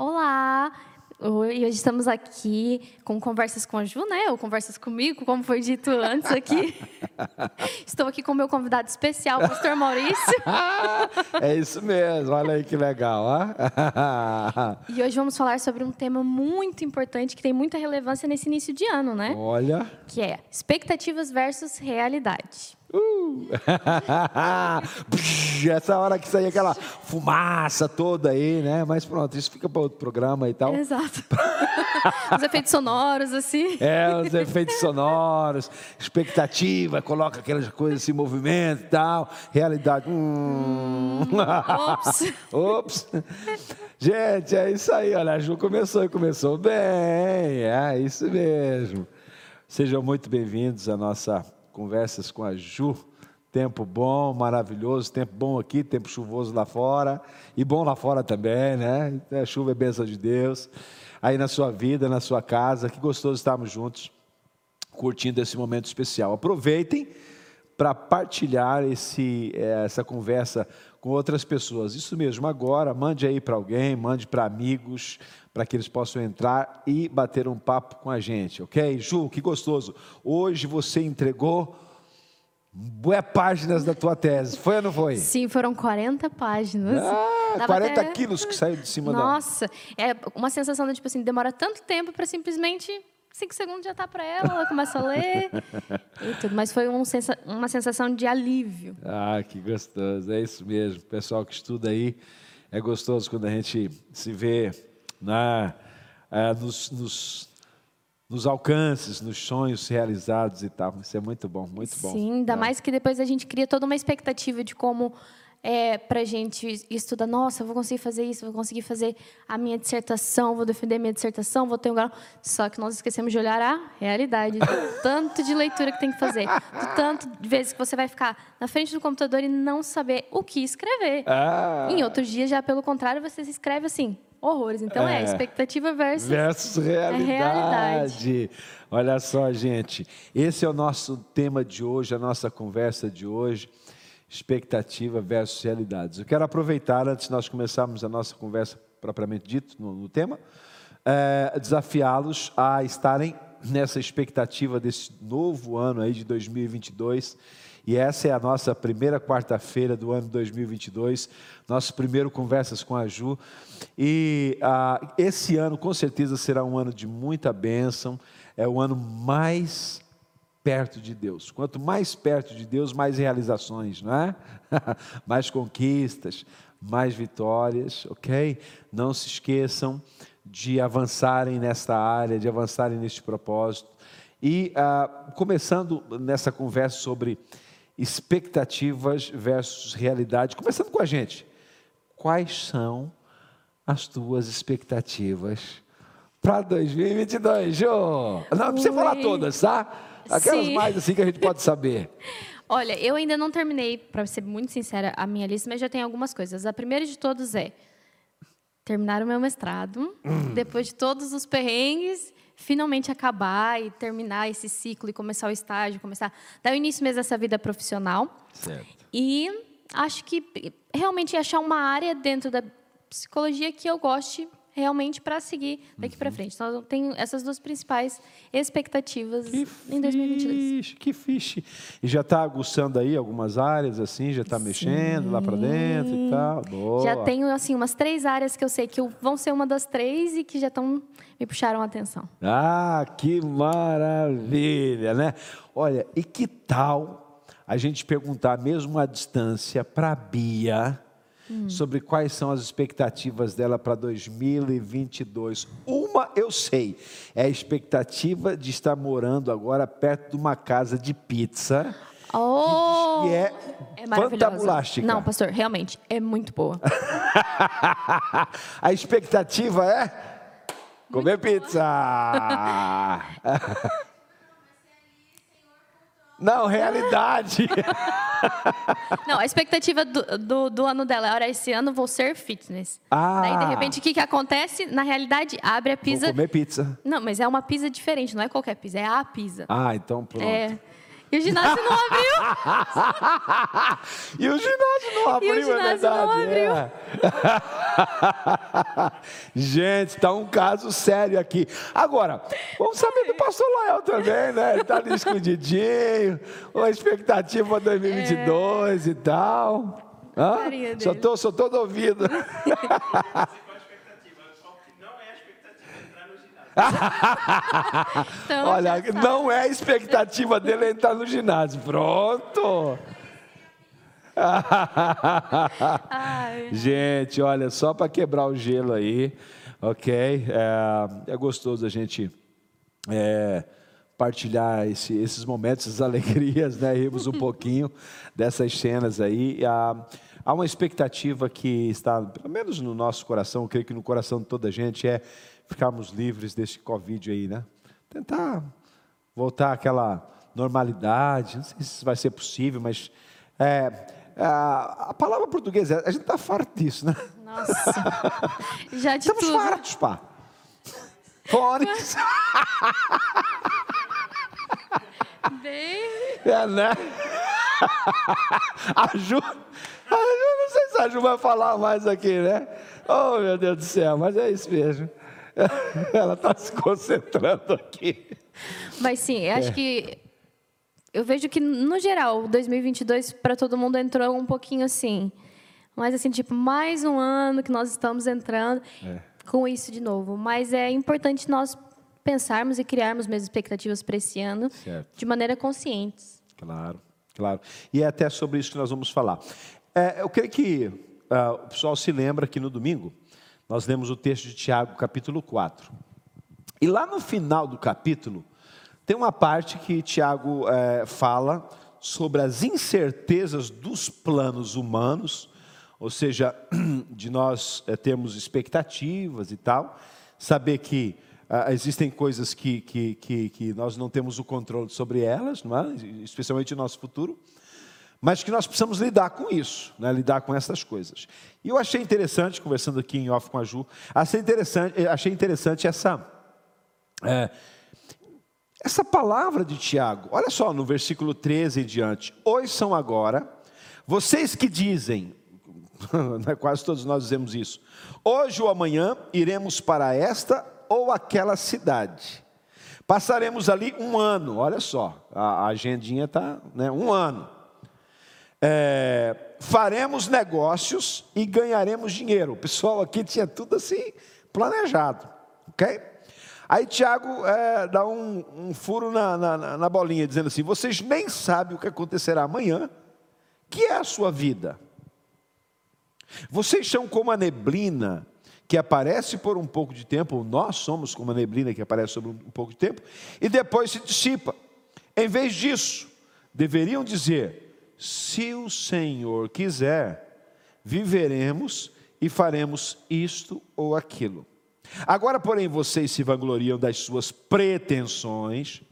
Olá! Hoje estamos aqui com conversas com a Ju, né? Ou conversas comigo, como foi dito antes aqui. Estou aqui com o meu convidado especial, o pastor Maurício. é isso mesmo, olha aí que legal. Ó. e hoje vamos falar sobre um tema muito importante que tem muita relevância nesse início de ano, né? Olha. Que é expectativas versus realidade. Uh! Essa hora que saía aquela fumaça toda aí, né? Mas pronto, isso fica para outro programa e tal. Exato. os efeitos sonoros, assim. É, os efeitos sonoros, expectativa, coloca aquelas coisas assim, movimento e tal. Realidade. Hum. Ops. Ops. Gente, é isso aí. Olha, a Ju começou e começou bem. É isso mesmo. Sejam muito bem-vindos à nossa conversas com a Ju. Tempo bom, maravilhoso, tempo bom aqui, tempo chuvoso lá fora, e bom lá fora também, né? A chuva é bênção de Deus. Aí na sua vida, na sua casa, que gostoso estarmos juntos, curtindo esse momento especial. Aproveitem para partilhar esse, eh, essa conversa com outras pessoas. Isso mesmo, agora, mande aí para alguém, mande para amigos, para que eles possam entrar e bater um papo com a gente, ok? Ju, que gostoso. Hoje você entregou boas páginas da tua tese, foi ou não foi? Sim, foram 40 páginas. Ah, 40 até... quilos que saiu de cima Nossa, da... Nossa, é uma sensação de, tipo assim, demora tanto tempo para simplesmente cinco segundos já está para ela, ela começa a ler e tudo. Mas foi um sensa uma sensação de alívio. Ah, que gostoso, é isso mesmo. Pessoal que estuda aí, é gostoso quando a gente se vê na, é, nos, nos, nos, alcances, nos sonhos realizados e tal. Isso é muito bom, muito bom. Sim, ainda é. mais que depois a gente cria toda uma expectativa de como é, para a gente estudar, nossa, eu vou conseguir fazer isso, vou conseguir fazer a minha dissertação, vou defender a minha dissertação, vou ter um grau. Só que nós esquecemos de olhar a realidade, do tanto de leitura que tem que fazer, do tanto de vezes que você vai ficar na frente do computador e não saber o que escrever. Ah. Em outros dias, já pelo contrário, você se escreve assim, horrores. Então é, é expectativa versus, versus realidade. É realidade. Olha só, gente, esse é o nosso tema de hoje, a nossa conversa de hoje expectativa versus realidades. Eu quero aproveitar, antes de nós começarmos a nossa conversa propriamente dito no, no tema, é, desafiá-los a estarem nessa expectativa desse novo ano aí de 2022. E essa é a nossa primeira quarta-feira do ano 2022, nosso primeiro Conversas com a Ju. E ah, esse ano, com certeza, será um ano de muita bênção, é o ano mais perto de Deus. Quanto mais perto de Deus, mais realizações, não é? mais conquistas, mais vitórias, ok? Não se esqueçam de avançarem nesta área, de avançarem neste propósito. E ah, começando nessa conversa sobre expectativas versus realidade, começando com a gente. Quais são as tuas expectativas para 2022, Jô? Não precisa falar todas, tá? Aquelas Sim. mais assim que a gente pode saber. Olha, eu ainda não terminei, para ser muito sincera, a minha lista, mas já tem algumas coisas. A primeira de todos é terminar o meu mestrado, hum. depois de todos os perrengues, finalmente acabar e terminar esse ciclo e começar o estágio, começar dar o início mesmo dessa vida profissional. Certo. E acho que realmente achar uma área dentro da psicologia que eu goste realmente para seguir daqui uhum. para frente. Então, eu tenho essas duas principais expectativas que em 2022. Fixe, que fixe. E já está aguçando aí algumas áreas, assim, já está mexendo lá para dentro e tal? Boa. Já tenho, assim, umas três áreas que eu sei que vão ser uma das três e que já estão me puxaram a atenção. Ah, que maravilha, né? Olha, e que tal a gente perguntar mesmo à distância para a Bia hum. sobre quais são as expectativas dela para 2022. Uma eu sei, é a expectativa de estar morando agora perto de uma casa de pizza. Oh, que é, é fantabulástica. Não, pastor, realmente é muito boa. a expectativa é comer pizza. Não, realidade. Não, a expectativa do, do, do, ano dela era esse ano vou ser fitness. Ah. Daí, de repente, o que, que acontece? Na realidade, abre a pizza. Vou comer pizza. Não, mas é uma pizza diferente, não é qualquer pizza, é a pizza. Ah, então pronto. É. E o ginásio não abriu. e o ginásio não abriu, e o ginásio é verdade. Não abriu. É. Gente, está um caso sério aqui. Agora, vamos saber do pastor Lael também, né? Ele está ali escondidinho, uma expectativa para 2022 é. e tal. Hã? Só estou só todo ouvido. então, Olha, não é a expectativa dele entrar no ginásio. Pronto. gente, olha, só para quebrar o gelo aí, ok? É, é gostoso a gente é, partilhar esse, esses momentos, essas alegrias, né? Rimos um pouquinho dessas cenas aí. Há, há uma expectativa que está, pelo menos no nosso coração, eu creio que no coração de toda a gente, é ficarmos livres desse Covid aí, né? Tentar voltar àquela normalidade, não sei se vai ser possível, mas é, é a, palavra portuguesa, a gente está farto disso, né? Nossa, já de Estamos tudo. fartos, pá. Fones. Bem... É, né? A Ju, a Ju, não sei se a Ju vai falar mais aqui, né? Oh, meu Deus do céu, mas é isso mesmo. Ela está se concentrando aqui. Mas sim, acho é. que eu vejo que no geral, 2022 para todo mundo entrou um pouquinho assim, mas assim tipo mais um ano que nós estamos entrando é. com isso de novo. Mas é importante nós pensarmos e criarmos mesmo expectativas para esse ano certo. de maneira consciente. Claro, claro. E é até sobre isso que nós vamos falar. É, eu creio que uh, o pessoal se lembra que no domingo nós lemos o texto de Tiago, capítulo 4. E lá no final do capítulo, tem uma parte que Tiago é, fala sobre as incertezas dos planos humanos, ou seja, de nós é, termos expectativas e tal, saber que ah, existem coisas que, que, que, que, nós não temos o controle sobre elas, é? especialmente no nosso futuro mas que nós precisamos lidar com isso, né? lidar com essas coisas. E eu achei interessante, conversando aqui em off com a Ju, achei interessante, eh, achei interessante essa, é, essa palavra de Tiago. Olha só no versículo 13 em diante. Hoje são agora, vocês que dizem, né, quase todos nós dizemos isso, hoje ou amanhã iremos para esta ou aquela cidade. Passaremos ali um ano, olha só, a, agendinha está, né, um ano é, faremos negócios e ganharemos dinheiro. O pessoal aqui tinha tudo assim planejado, ok? Aí Tiago é, dá um, um furo na, na, na, bolinha, dizendo assim: vocês nem sabem o que acontecerá amanhã, que é a sua vida. Vocês são como a neblina que aparece por um pouco de tempo, ou nós somos como a neblina que aparece por um pouco de tempo, e depois se dissipa. Em vez disso, deveriam dizer: se o Senhor quiser, viveremos e faremos isto ou aquilo. Agora, porém, vocês se vangloriam das suas pretensões.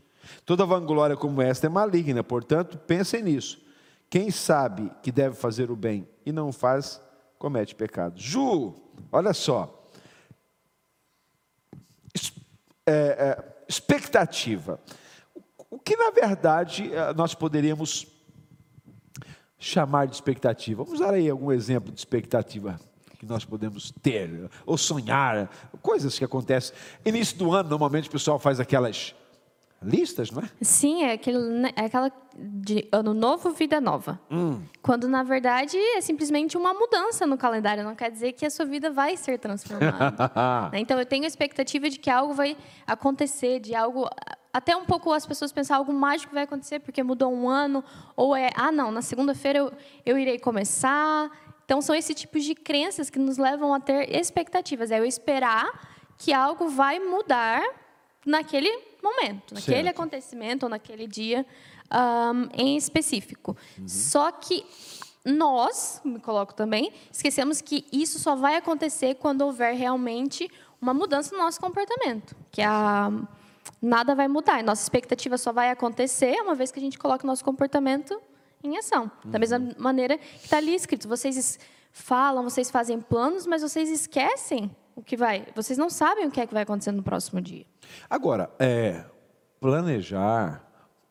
Toda vanglória como esta é maligna, portanto, pensem nisso. Quem sabe que deve fazer o bem e não faz, comete pecado. Ju, olha só. É, é, expectativa. O que, na verdade, é, nós poderíamos chamar de expectativa. Vamos dar aí algum exemplo de expectativa que nós podemos ter, ou sonhar, coisas que acontecem. Início do ano, normalmente o pessoal faz aquelas listas, não é? Sim, é, aquele, né, é aquela de ano novo, vida nova. Hum. Quando, na verdade, é simplesmente uma mudança no calendário, não quer dizer que a sua vida vai ser transformada. Né? então, eu tenho a expectativa de que algo vai acontecer, de algo até um pouco as pessoas pensam algo mágico vai acontecer porque mudou um ano, ou é, ah, não, na segunda-feira eu, eu irei começar. Então, são esse tipo de crenças que nos levam a ter expectativas. É eu esperar que algo vai mudar naquele momento, naquele certo. acontecimento ou naquele dia um, em específico. Uhum. Só que nós, me coloco também, esquecemos que isso só vai acontecer quando houver realmente uma mudança no nosso comportamento, que é a nada vai mudar. Nossa expectativa só vai acontecer uma vez que a gente coloca o nosso comportamento em ação. Da mesma uhum. maneira que está ali escrito. Vocês falam, vocês fazem planos, mas vocês esquecem o que vai. Vocês não sabem o que é que vai acontecer no próximo dia. Agora, é, planejar,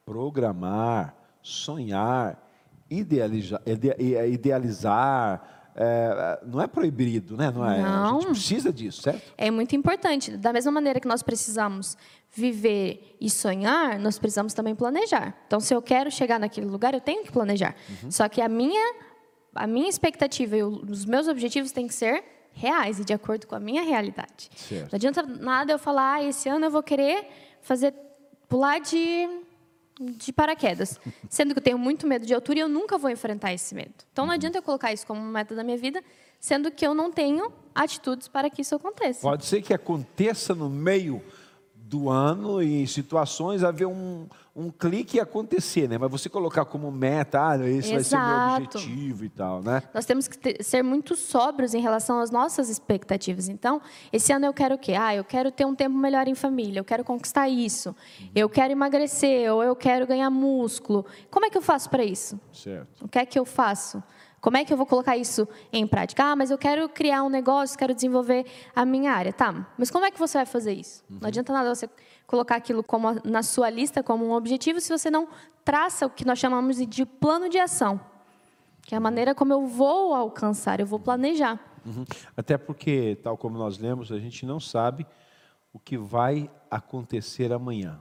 programar, sonhar, idealizar, idealizar é, não é proibido, né? Não é? Não. A gente precisa disso, certo? É muito importante. Da mesma maneira que nós precisamos viver e sonhar, nós precisamos também planejar. Então, se eu quero chegar naquele lugar, eu tenho que planejar. Uhum. Só que a minha, a minha expectativa e os meus objetivos têm que ser reais e de acordo com a minha realidade. Certo. Não adianta nada eu falar, ah, esse ano eu vou querer fazer pular de de paraquedas, sendo que eu tenho muito medo de altura e eu nunca vou enfrentar esse medo. Então não adianta eu colocar isso como meta da minha vida, sendo que eu não tenho atitudes para que isso aconteça. Pode ser que aconteça no meio do ano e em situações haver um, um clique e acontecer, né? Mas você colocar como meta, ah, esse Exato. vai ser o meu objetivo e tal, né? Nós temos que ter, ser muito sóbrios em relação às nossas expectativas. Então, esse ano eu quero o quê? Ah, eu quero ter um tempo melhor em família, eu quero conquistar isso, uhum. eu quero emagrecer, ou eu quero ganhar músculo. Como é que eu faço para isso? Certo. O que é que eu faço? Como é que eu vou colocar isso em prática? Ah, mas eu quero criar um negócio, quero desenvolver a minha área. Tá, mas como é que você vai fazer isso? Uhum. Não adianta nada você colocar aquilo como na sua lista como um objetivo se você não traça o que nós chamamos de plano de ação, que é a maneira como eu vou alcançar, eu vou planejar. Uhum. Até porque, tal como nós lemos, a gente não sabe o que vai acontecer amanhã.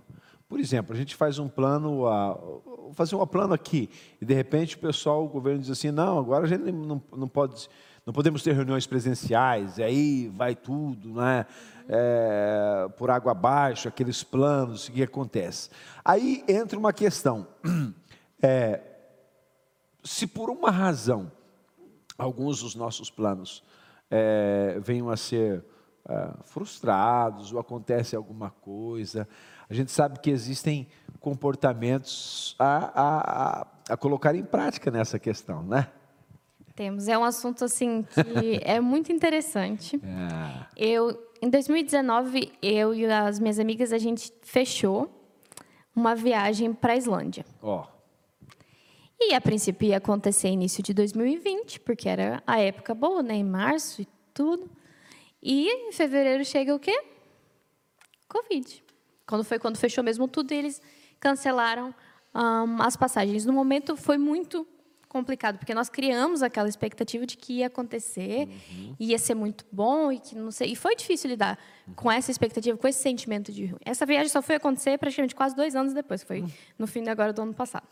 Por exemplo, a gente faz um plano, uh, fazer um plano aqui, e de repente o pessoal, o governo diz assim, não, agora a gente não, não pode, não podemos ter reuniões presenciais, e aí vai tudo, né? É, por água abaixo, aqueles planos, o que acontece? Aí entra uma questão, é, se por uma razão alguns dos nossos planos é, venham a ser é, frustrados ou acontece alguma coisa, a gente sabe que existem comportamentos a, a, a, a colocar em prática nessa questão, né? Temos. É um assunto assim que é muito interessante. É. Eu, em 2019, eu e as minhas amigas a gente fechou uma viagem para a Islândia. Ó. Oh. E a princípio ia acontecer início de 2020, porque era a época boa, né, em março e tudo. E em fevereiro chega o quê? Covid. Quando foi quando fechou mesmo tudo, eles cancelaram um, as passagens. No momento foi muito complicado, porque nós criamos aquela expectativa de que ia acontecer, uhum. ia ser muito bom e que não sei. E foi difícil lidar uhum. com essa expectativa, com esse sentimento de ruim. Essa viagem só foi acontecer praticamente quase dois anos depois, foi no fim de agora do ano passado.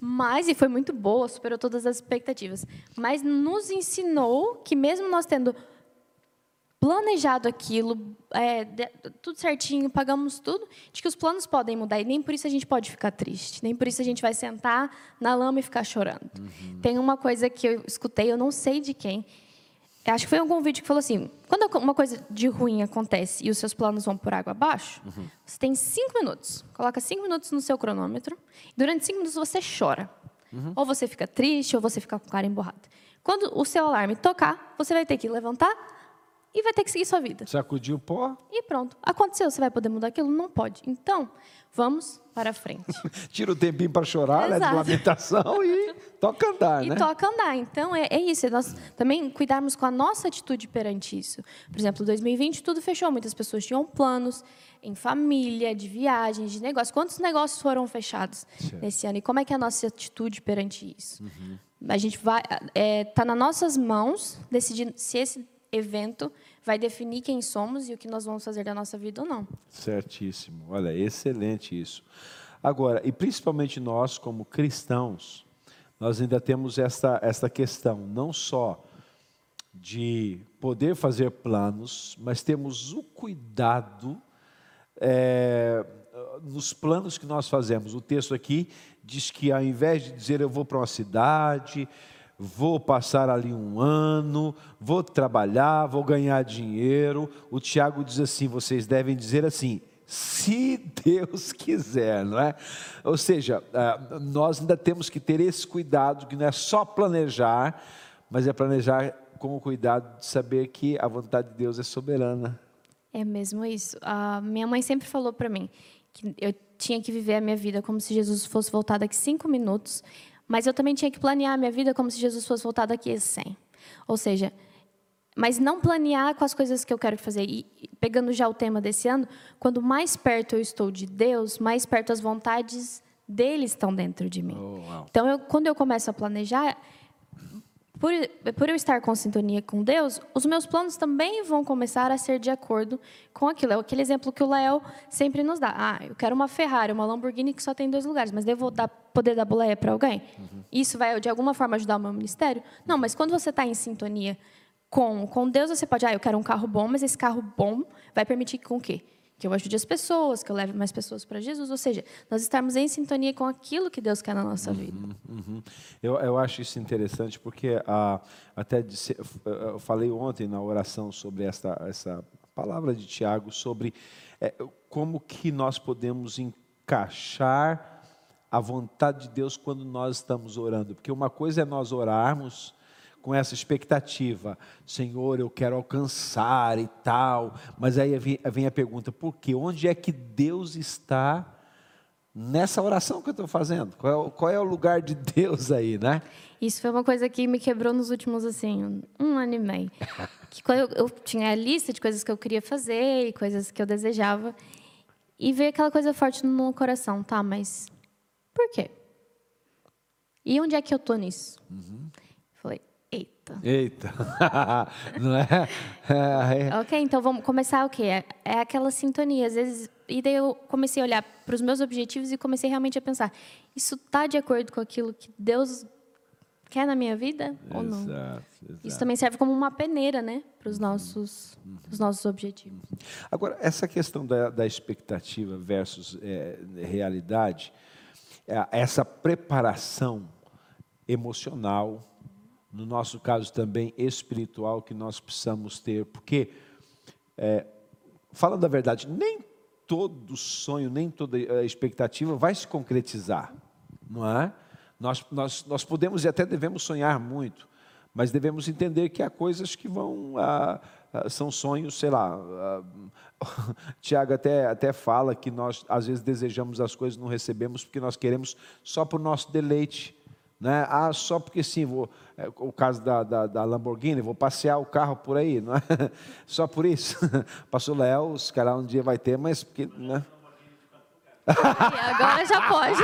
Mas e foi muito boa, superou todas as expectativas. Mas nos ensinou que mesmo nós tendo planejado aquilo, é, tudo certinho, pagamos tudo, de que os planos podem mudar e nem por isso a gente pode ficar triste, nem por isso a gente vai sentar na lama e ficar chorando. Uhum. Tem uma coisa que eu escutei, eu não sei de quem, acho que foi algum vídeo que falou assim: quando uma coisa de ruim acontece e os seus planos vão por água abaixo, uhum. você tem cinco minutos, coloca cinco minutos no seu cronômetro, e durante cinco minutos você chora. Uhum. Ou você fica triste, ou você fica com a cara emborrada. Quando o seu alarme tocar, você vai ter que levantar, e vai ter que seguir sua vida. Sacudir o pó. E pronto. Aconteceu, você vai poder mudar aquilo? Não pode. Então, vamos para frente. Tira o tempinho para chorar, né, de lamentação e toca andar, e né? E toca andar. Então, é, é isso. É nós também cuidarmos com a nossa atitude perante isso. Por exemplo, 2020 tudo fechou. Muitas pessoas tinham planos em família, de viagens, de negócios. Quantos negócios foram fechados certo. nesse ano? E como é que é a nossa atitude perante isso? Uhum. A gente vai... Está é, tá nas nossas mãos decidir se esse evento vai definir quem somos e o que nós vamos fazer da nossa vida ou não. Certíssimo. Olha, excelente isso. Agora, e principalmente nós, como cristãos, nós ainda temos esta, esta questão, não só de poder fazer planos, mas temos o cuidado é, nos planos que nós fazemos. O texto aqui diz que ao invés de dizer eu vou para uma cidade, vou passar ali um ano, vou trabalhar, vou ganhar dinheiro. O Tiago diz assim: vocês devem dizer assim, se Deus quiser, não é? Ou seja, ah, nós ainda temos que ter esse cuidado, que não é só planejar, mas é planejar com o cuidado de saber que a vontade de Deus é soberana. É mesmo isso. A minha mãe sempre falou para mim que eu tinha que viver a minha vida como se Jesus fosse voltar daqui cinco minutos mas eu também tinha que planear a minha vida como se Jesus fosse voltar daqui a 100. Ou seja, mas não planear com as coisas que eu quero fazer. E pegando já o tema desse ano, quando mais perto eu estou de Deus, mais perto as vontades dele estão dentro de mim. Oh, então, eu, quando eu começo a planejar, por, por eu estar com sintonia com Deus, os meus planos também vão começar a ser de acordo com aquilo. É aquele exemplo que o Léo sempre nos dá. Ah, eu quero uma Ferrari, uma Lamborghini que só tem dois lugares, mas devo dar, poder dar boleia para alguém? Uhum. Isso vai, de alguma forma, ajudar o meu ministério? Não, mas quando você está em sintonia com, com Deus, você pode, ah, eu quero um carro bom, mas esse carro bom vai permitir com o quê? Que eu ajude as pessoas, que eu leve mais pessoas para Jesus. Ou seja, nós estarmos em sintonia com aquilo que Deus quer na nossa uhum, vida. Uhum. Eu, eu acho isso interessante porque ah, até disse, eu falei ontem na oração sobre essa, essa palavra de Tiago sobre é, como que nós podemos encaixar a vontade de Deus quando nós estamos orando. Porque uma coisa é nós orarmos com essa expectativa, Senhor, eu quero alcançar e tal, mas aí vem a pergunta, por quê? Onde é que Deus está nessa oração que eu estou fazendo? Qual é, qual é, o lugar de Deus aí, né? Isso foi uma coisa que me quebrou nos últimos, assim, um ano e meio. Que quando eu, eu tinha a lista de coisas que eu queria fazer e coisas que eu desejava, e veio aquela coisa forte no coração, tá, mas por quê? E onde é que eu estou nisso? Uhum. Eita. Não é? é? Ok, então vamos começar o quê? É, é aquela sintonia. Às vezes, e daí eu comecei a olhar para os meus objetivos e comecei realmente a pensar: isso está de acordo com aquilo que Deus quer na minha vida ou não? Exato, Isso também serve como uma peneira, né, para os nossos, uhum. os nossos objetivos. Agora, essa questão da, da expectativa versus é, realidade, é, essa preparação emocional no nosso caso também espiritual, que nós precisamos ter, porque, é, falando a verdade, nem todo sonho, nem toda expectativa vai se concretizar, não é? Nós, nós, nós podemos e até devemos sonhar muito, mas devemos entender que há coisas que vão. Ah, ah, são sonhos, sei lá. Ah, Tiago até, até fala que nós, às vezes, desejamos as coisas não recebemos porque nós queremos só para o nosso deleite. Né? Ah, só porque sim, vou, é, o caso da, da, da, Lamborghini, vou passear o carro por aí, não é? Só por isso. Pastor Léo, se calhar um dia vai ter, mas porque. Né? agora já pode.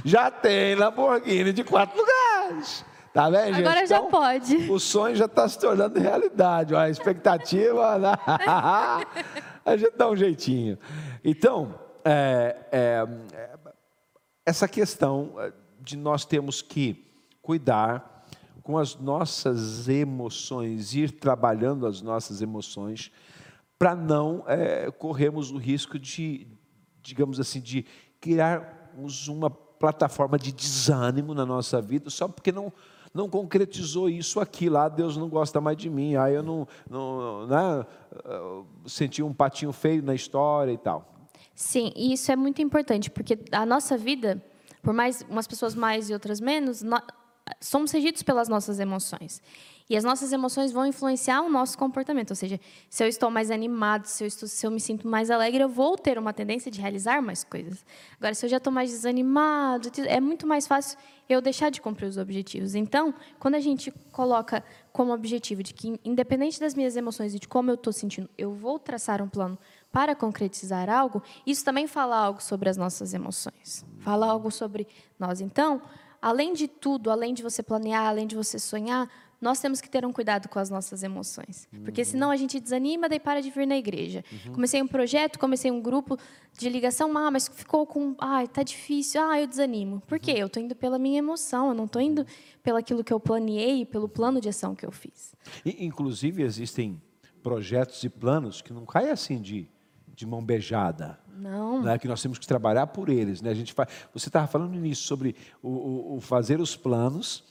já tem Lamborghini de quatro lugares. Tá vendo, gente? Agora já então, pode. O sonho já está se tornando realidade. a expectativa. Né? a gente dá um jeitinho. Então, é, é, essa questão de nós temos que cuidar com as nossas emoções, ir trabalhando as nossas emoções, para não é, corrermos o risco de, digamos assim, de criarmos uma plataforma de desânimo na nossa vida, só porque não, não concretizou isso aqui, lá Deus não gosta mais de mim, aí eu não, não né, senti um patinho feio na história e tal. Sim, e isso é muito importante, porque a nossa vida por mais umas pessoas mais e outras menos, nós, somos regidos pelas nossas emoções. E as nossas emoções vão influenciar o nosso comportamento. Ou seja, se eu estou mais animado, se eu, estou, se eu me sinto mais alegre, eu vou ter uma tendência de realizar mais coisas. Agora, se eu já estou mais desanimado, é muito mais fácil eu deixar de cumprir os objetivos. Então, quando a gente coloca como objetivo de que, independente das minhas emoções e de como eu estou sentindo, eu vou traçar um plano para concretizar algo, isso também fala algo sobre as nossas emoções. Fala algo sobre nós. Então, além de tudo, além de você planear, além de você sonhar, nós temos que ter um cuidado com as nossas emoções. Porque uhum. senão a gente desanima, daí para de vir na igreja. Uhum. Comecei um projeto, comecei um grupo de ligação, ah, mas ficou com, ah, está difícil, ah, eu desanimo. Por quê? Uhum. Eu estou indo pela minha emoção, eu não estou indo pelo aquilo que eu planeei, pelo plano de ação que eu fiz. E, inclusive, existem projetos e planos que não caem assim de de mão beijada. Não. Né? Que nós temos que trabalhar por eles. Né? A gente faz, você estava falando início sobre o, o, o fazer os planos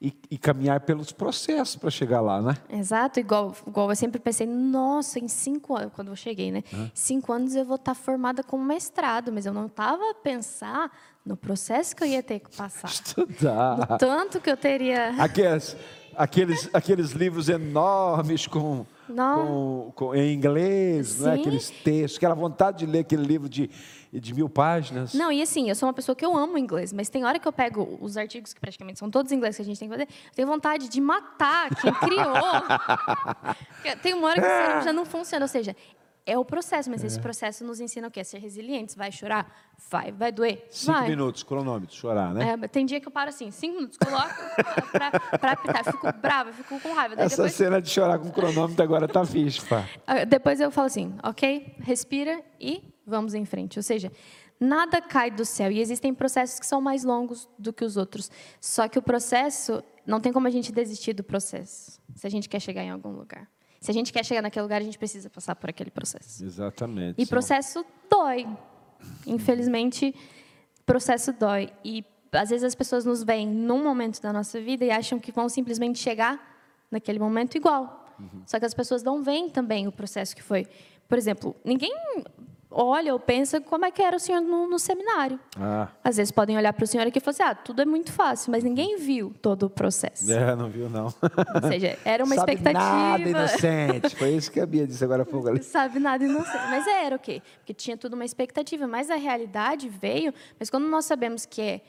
e, e, caminhar pelos processos para chegar lá, né? Exato, igual, igual eu sempre pensei, nossa, em cinco anos, quando eu cheguei, né? Hã? Cinco anos eu vou estar tá formada com mestrado, mas eu não estava a pensar no processo que eu ia ter que passar. Estudar. No tanto que eu teria. Aqueles, aqueles, aqueles livros enormes com com, com, em inglês, né? aqueles textos, aquela vontade de ler aquele livro de, de mil páginas. Não, e assim, eu sou uma pessoa que eu amo inglês, mas tem hora que eu pego os artigos, que praticamente são todos em inglês que a gente tem que fazer, eu tenho vontade de matar quem criou. tem uma hora que o cérebro já não funciona, ou seja, é o processo, mas é. esse processo nos ensina o quê? A ser resilientes. Vai chorar? Vai. Vai doer? Cinco vai. minutos, cronômetro, chorar, né? É, tem dia que eu paro assim, cinco minutos, coloco para apitar. Fico brava, fico com raiva. Daí Essa depois... cena de chorar com cronômetro agora tá fixe, pá. Ah, depois eu falo assim, ok, respira e vamos em frente. Ou seja, nada cai do céu e existem processos que são mais longos do que os outros. Só que o processo, não tem como a gente desistir do processo, se a gente quer chegar em algum lugar. Se a gente quer chegar naquele lugar, a gente precisa passar por aquele processo. Exatamente. E processo dói. Infelizmente, processo dói. E às vezes as pessoas nos veem num momento da nossa vida e acham que vão simplesmente chegar naquele momento igual. Uhum. Só que as pessoas não veem também o processo que foi. Por exemplo, ninguém olha ou pensa como é que era o senhor no, no seminário. Ah. Às vezes podem olhar para o senhor aqui e falar assim, ah, tudo é muito fácil, mas ninguém viu todo o processo. É, não viu não. Ou seja, era uma Sabe expectativa. nada inocente, foi isso que a Bia disse agora há pouco ali. Sabe nada inocente, mas era o quê? Porque tinha tudo uma expectativa, mas a realidade veio, mas quando nós sabemos que é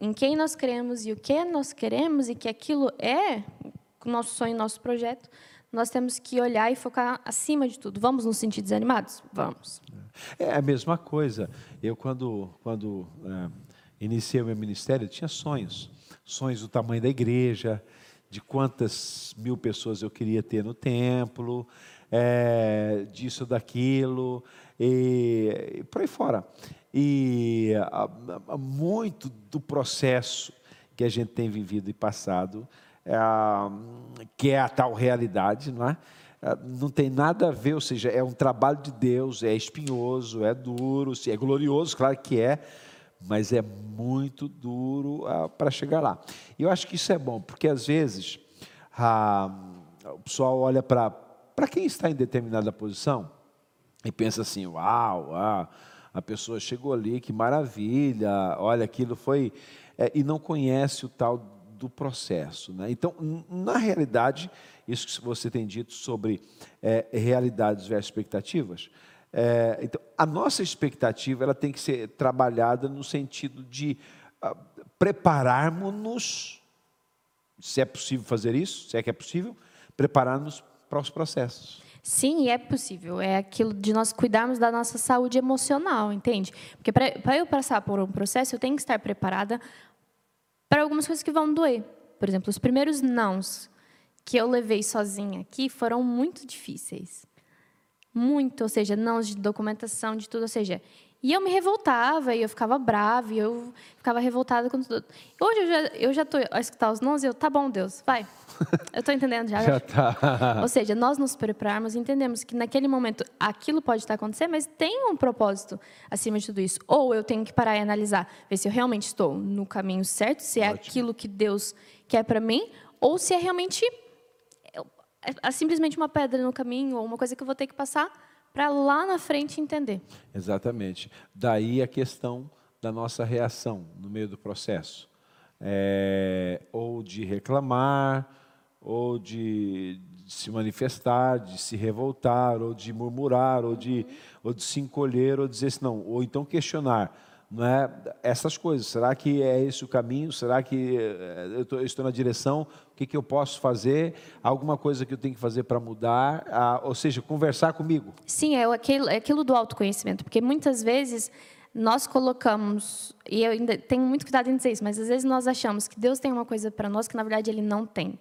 em quem nós cremos e o que nós queremos e que aquilo é o nosso sonho, nosso projeto, nós temos que olhar e focar acima de tudo. Vamos nos sentir desanimados? Vamos. É a mesma coisa. Eu, quando, quando é, iniciei o meu ministério, tinha sonhos. Sonhos do tamanho da igreja, de quantas mil pessoas eu queria ter no templo, é, disso, daquilo, e, e por aí fora. E a, a, muito do processo que a gente tem vivido e passado é, que é a tal realidade, não é? é? Não tem nada a ver, ou seja, é um trabalho de Deus, é espinhoso, é duro, é glorioso, claro que é, mas é muito duro ah, para chegar lá. E eu acho que isso é bom, porque às vezes ah, o pessoal olha para quem está em determinada posição e pensa assim: uau, ah, a pessoa chegou ali, que maravilha, olha, aquilo foi. É, e não conhece o tal do processo. Né? Então, na realidade, isso que você tem dito sobre é, realidades versus expectativas, é, então, a nossa expectativa ela tem que ser trabalhada no sentido de uh, prepararmos-nos, se é possível fazer isso, se é que é possível, prepararmos para os processos. Sim, é possível. É aquilo de nós cuidarmos da nossa saúde emocional, entende? Porque para eu passar por um processo, eu tenho que estar preparada para algumas coisas que vão doer. Por exemplo, os primeiros nãos que eu levei sozinha aqui foram muito difíceis. Muito, ou seja, nãos de documentação, de tudo, ou seja, e eu me revoltava, e eu ficava brava, e eu ficava revoltada com tudo. Hoje eu já, eu já estou a escutar os nãos e eu, tá bom, Deus, vai. Eu estou entendendo já. já tá. Ou seja, nós nos prepararmos, entendemos que naquele momento aquilo pode estar acontecendo, mas tem um propósito acima de tudo isso. Ou eu tenho que parar e analisar, ver se eu realmente estou no caminho certo, se é Ótimo. aquilo que Deus quer para mim, ou se é realmente é, é simplesmente uma pedra no caminho, ou uma coisa que eu vou ter que passar para lá na frente entender. Exatamente. Daí a questão da nossa reação no meio do processo. É, ou de reclamar, ou de, de, se manifestar, de se revoltar, ou de murmurar, ou de, ou de se encolher, ou dizer assim, não, ou então questionar. Não é? Essas coisas, será que é esse o caminho? Será que estou, eu estou na direção? O que, que, eu posso fazer? Alguma coisa que eu tenho que fazer para mudar? Ah, ou seja, conversar comigo. Sim, é aquilo, é aquilo do autoconhecimento, porque muitas vezes nós colocamos, e eu ainda tenho muito cuidado em dizer isso, mas às vezes nós achamos que Deus tem uma coisa para nós que na verdade Ele não tem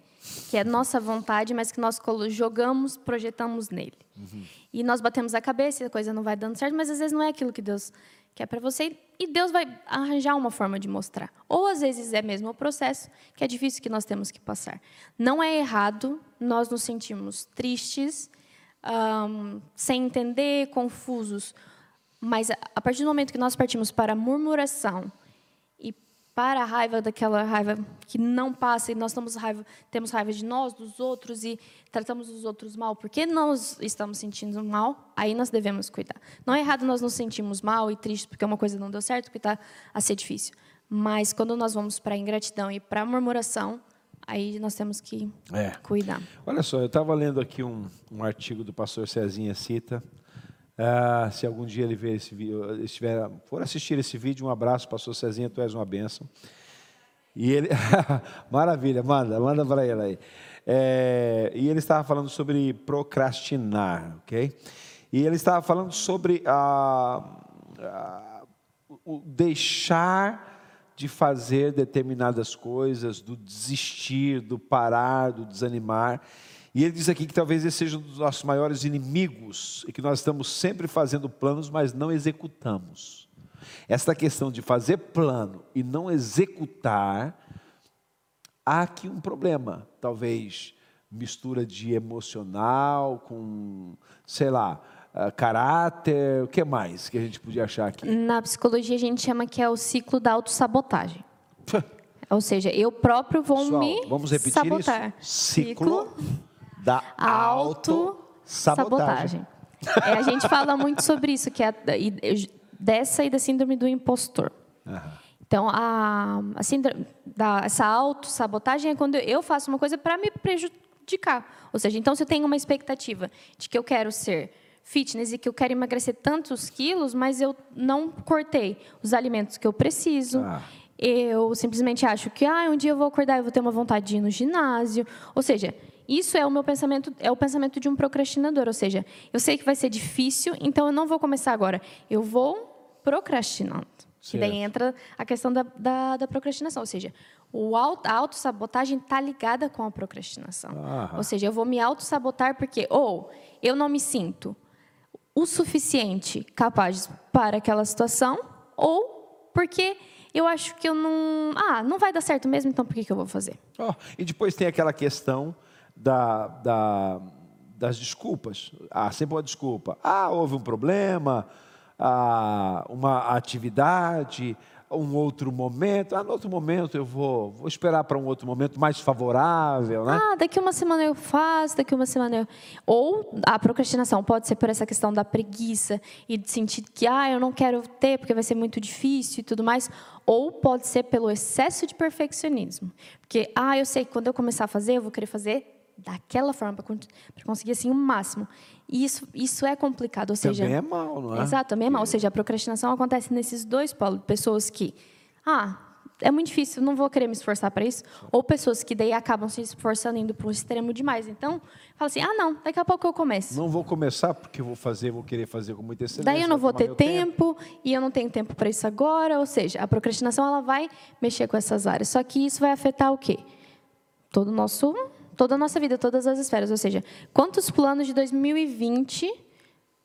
que é nossa vontade, mas que nós jogamos, projetamos nele. Uhum. E nós batemos a cabeça, a coisa não vai dando certo, mas às vezes não é aquilo que Deus quer para você e Deus vai arranjar uma forma de mostrar. Ou às vezes é mesmo o processo que é difícil que nós temos que passar. Não é errado nós nos sentirmos tristes, um, sem entender, confusos, mas a partir do momento que nós partimos para a murmuração para a raiva daquela raiva que não passa e nós temos raiva, temos raiva de nós, dos outros e tratamos os outros mal porque nós estamos sentindo mal, aí nós devemos cuidar. Não é errado nós nos sentirmos mal e tristes porque uma coisa não deu certo, porque está a ser difícil. Mas quando nós vamos para a ingratidão e para a murmuração, aí nós temos que é. cuidar. Olha só, eu estava lendo aqui um, um artigo do pastor Cezinha Cita, ah, se algum dia ele ver esse vídeo, estiver, for assistir esse vídeo, um abraço, pastor Cezinha, tu és uma bênção. E ele, maravilha, manda, manda para ele aí. É, e ele estava falando sobre procrastinar, ok? E ele estava falando sobre a, a, o deixar de fazer determinadas coisas, do desistir, do parar, do desanimar. E ele diz aqui que talvez esse seja um dos nossos maiores inimigos e que nós estamos sempre fazendo planos, mas não executamos. Esta questão de fazer plano e não executar, há aqui um problema, talvez mistura de emocional com, sei lá, uh, caráter, o que mais que a gente podia achar aqui? Na psicologia a gente chama que é o ciclo da autossabotagem. Ou seja, eu próprio vou Pessoal, me vamos repetir sabotar. Isso? Ciclo, ciclo da autossabotagem. É, a gente fala muito sobre isso, que é dessa e da síndrome do impostor. Então, a, a síndrome da, essa autossabotagem é quando eu faço uma coisa para me prejudicar. Ou seja, então, se eu tenho uma expectativa de que eu quero ser fitness e que eu quero emagrecer tantos quilos, mas eu não cortei os alimentos que eu preciso. Ah. Eu simplesmente acho que ah, um dia eu vou acordar e vou ter uma vontade de ir no ginásio. Ou seja, isso é o meu pensamento, é o pensamento de um procrastinador. Ou seja, eu sei que vai ser difícil, então eu não vou começar agora. Eu vou procrastinando. Certo. E daí entra a questão da, da, da procrastinação. Ou seja, o auto, a autossabotagem está ligada com a procrastinação. Ah. Ou seja, eu vou me autossabotar porque ou eu não me sinto o suficiente capaz para aquela situação, ou porque eu acho que eu não. Ah, não vai dar certo mesmo, então por que, que eu vou fazer? Oh, e depois tem aquela questão da, da, das desculpas. Ah, sempre uma desculpa. Ah, houve um problema, ah, uma atividade, um outro momento. Ah, no outro momento eu vou, vou esperar para um outro momento mais favorável, né? Ah, daqui uma semana eu faço, daqui uma semana eu. Ou a procrastinação pode ser por essa questão da preguiça e de sentir que ah, eu não quero ter porque vai ser muito difícil e tudo mais. Ou pode ser pelo excesso de perfeccionismo. Porque, ah, eu sei que quando eu começar a fazer, eu vou querer fazer daquela forma para conseguir assim o máximo. E isso, isso é complicado, ou seja, também é mal, não é? Exato, também é mal. Ou seja, a procrastinação acontece nesses dois polos, pessoas que, ah, é muito difícil, não vou querer me esforçar para isso, ou pessoas que daí acabam se esforçando indo para o extremo demais. Então, fala assim: "Ah, não, daqui a pouco eu começo". Não vou começar porque vou fazer, vou querer fazer com muita excelência. Daí eu não vou ter tempo, tempo, e eu não tenho tempo para isso agora, ou seja, a procrastinação ela vai mexer com essas áreas. Só que isso vai afetar o quê? Todo o nosso toda a nossa vida, todas as esferas. Ou seja, quantos planos de 2020 uh,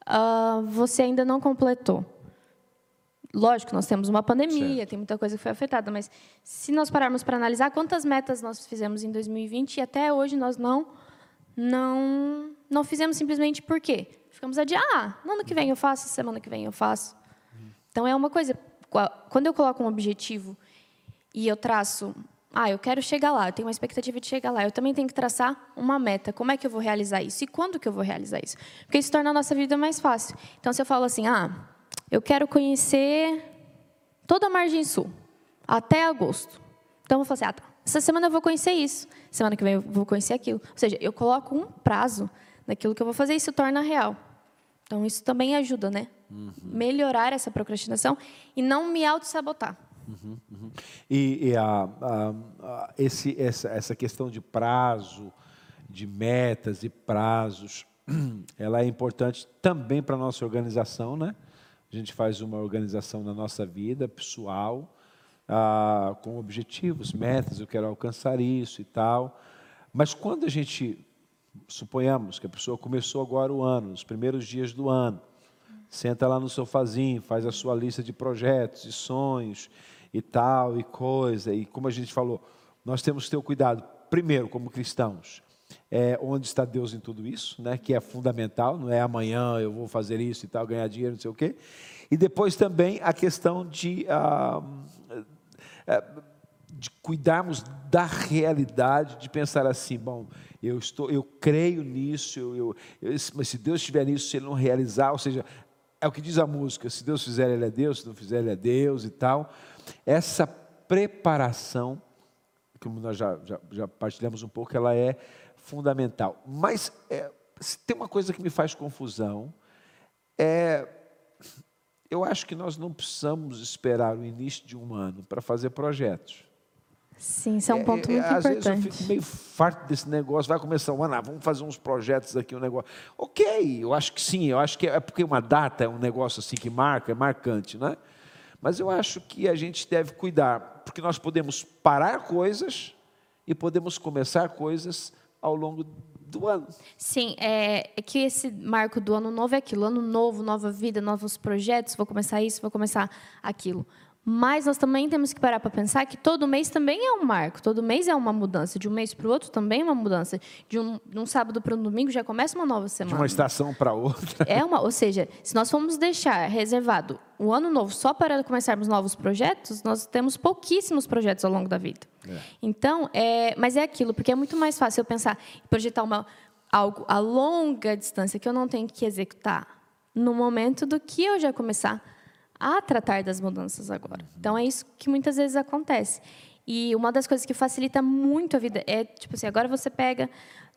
ah, você ainda não completou? Lógico, nós temos uma pandemia, certo. tem muita coisa que foi afetada, mas se nós pararmos para analisar quantas metas nós fizemos em 2020 e até hoje nós não não não fizemos simplesmente por quê? Ficamos a ah, no ano que vem eu faço, semana que vem eu faço. Então é uma coisa, quando eu coloco um objetivo e eu traço ah, eu quero chegar lá, eu tenho uma expectativa de chegar lá. Eu também tenho que traçar uma meta. Como é que eu vou realizar isso? E quando que eu vou realizar isso? Porque isso torna a nossa vida mais fácil. Então, se eu falo assim, ah, eu quero conhecer toda a margem sul, até agosto. Então, eu vou falar assim, ah, tá. essa semana eu vou conhecer isso, semana que vem eu vou conhecer aquilo. Ou seja, eu coloco um prazo daquilo que eu vou fazer e isso torna real. Então, isso também ajuda, né? Uhum. Melhorar essa procrastinação e não me auto-sabotar. Uhum, uhum. E, e a, a, a, esse, essa, essa questão de prazo, de metas e prazos, ela é importante também para a nossa organização, né? A gente faz uma organização na nossa vida pessoal, ah, com objetivos, metas, eu quero alcançar isso e tal. Mas quando a gente, suponhamos que a pessoa começou agora o ano, nos primeiros dias do ano, senta lá no sofazinho, faz a sua lista de projetos e sonhos, e tal, e coisa, e como a gente falou, nós temos que ter o cuidado, primeiro, como cristãos, é, onde está Deus em tudo isso, né, que é fundamental, não é amanhã eu vou fazer isso e tal, ganhar dinheiro, não sei o quê. E depois também a questão de, ah, ah, de cuidarmos da realidade, de pensar assim, bom, eu estou, eu creio nisso, eu, eu, mas se Deus estiver nisso, se Ele não realizar, ou seja, é o que diz a música, se Deus fizer, Ele é Deus, se não fizer, Ele é Deus e tal. Essa preparação, como nós já, já, já partilhamos um pouco, ela é fundamental. Mas é, tem uma coisa que me faz confusão, é eu acho que nós não precisamos esperar o início de um ano para fazer projetos. Sim, isso é um é, ponto é, muito às importante. Às vezes eu fico meio farto desse negócio, vai começar um ano, ah, vamos fazer uns projetos aqui, um negócio. Ok, eu acho que sim, eu acho que é porque uma data é um negócio assim que marca, é marcante, né? Mas eu acho que a gente deve cuidar, porque nós podemos parar coisas e podemos começar coisas ao longo do ano. Sim, é, é, que esse marco do ano novo é aquilo, ano novo, nova vida, novos projetos, vou começar isso, vou começar aquilo. Mas nós também temos que parar para pensar que todo mês também é um marco, todo mês é uma mudança. De um mês para o outro também é uma mudança. De um, de um sábado para um domingo já começa uma nova semana. De uma estação para outra. É uma, ou seja, se nós formos deixar reservado o ano novo só para começarmos novos projetos, nós temos pouquíssimos projetos ao longo da vida. É. Então, é, mas é aquilo, porque é muito mais fácil eu pensar e projetar uma, algo a longa distância que eu não tenho que executar no momento do que eu já começar a tratar das mudanças agora. Então é isso que muitas vezes acontece. E uma das coisas que facilita muito a vida é, tipo assim, agora você pega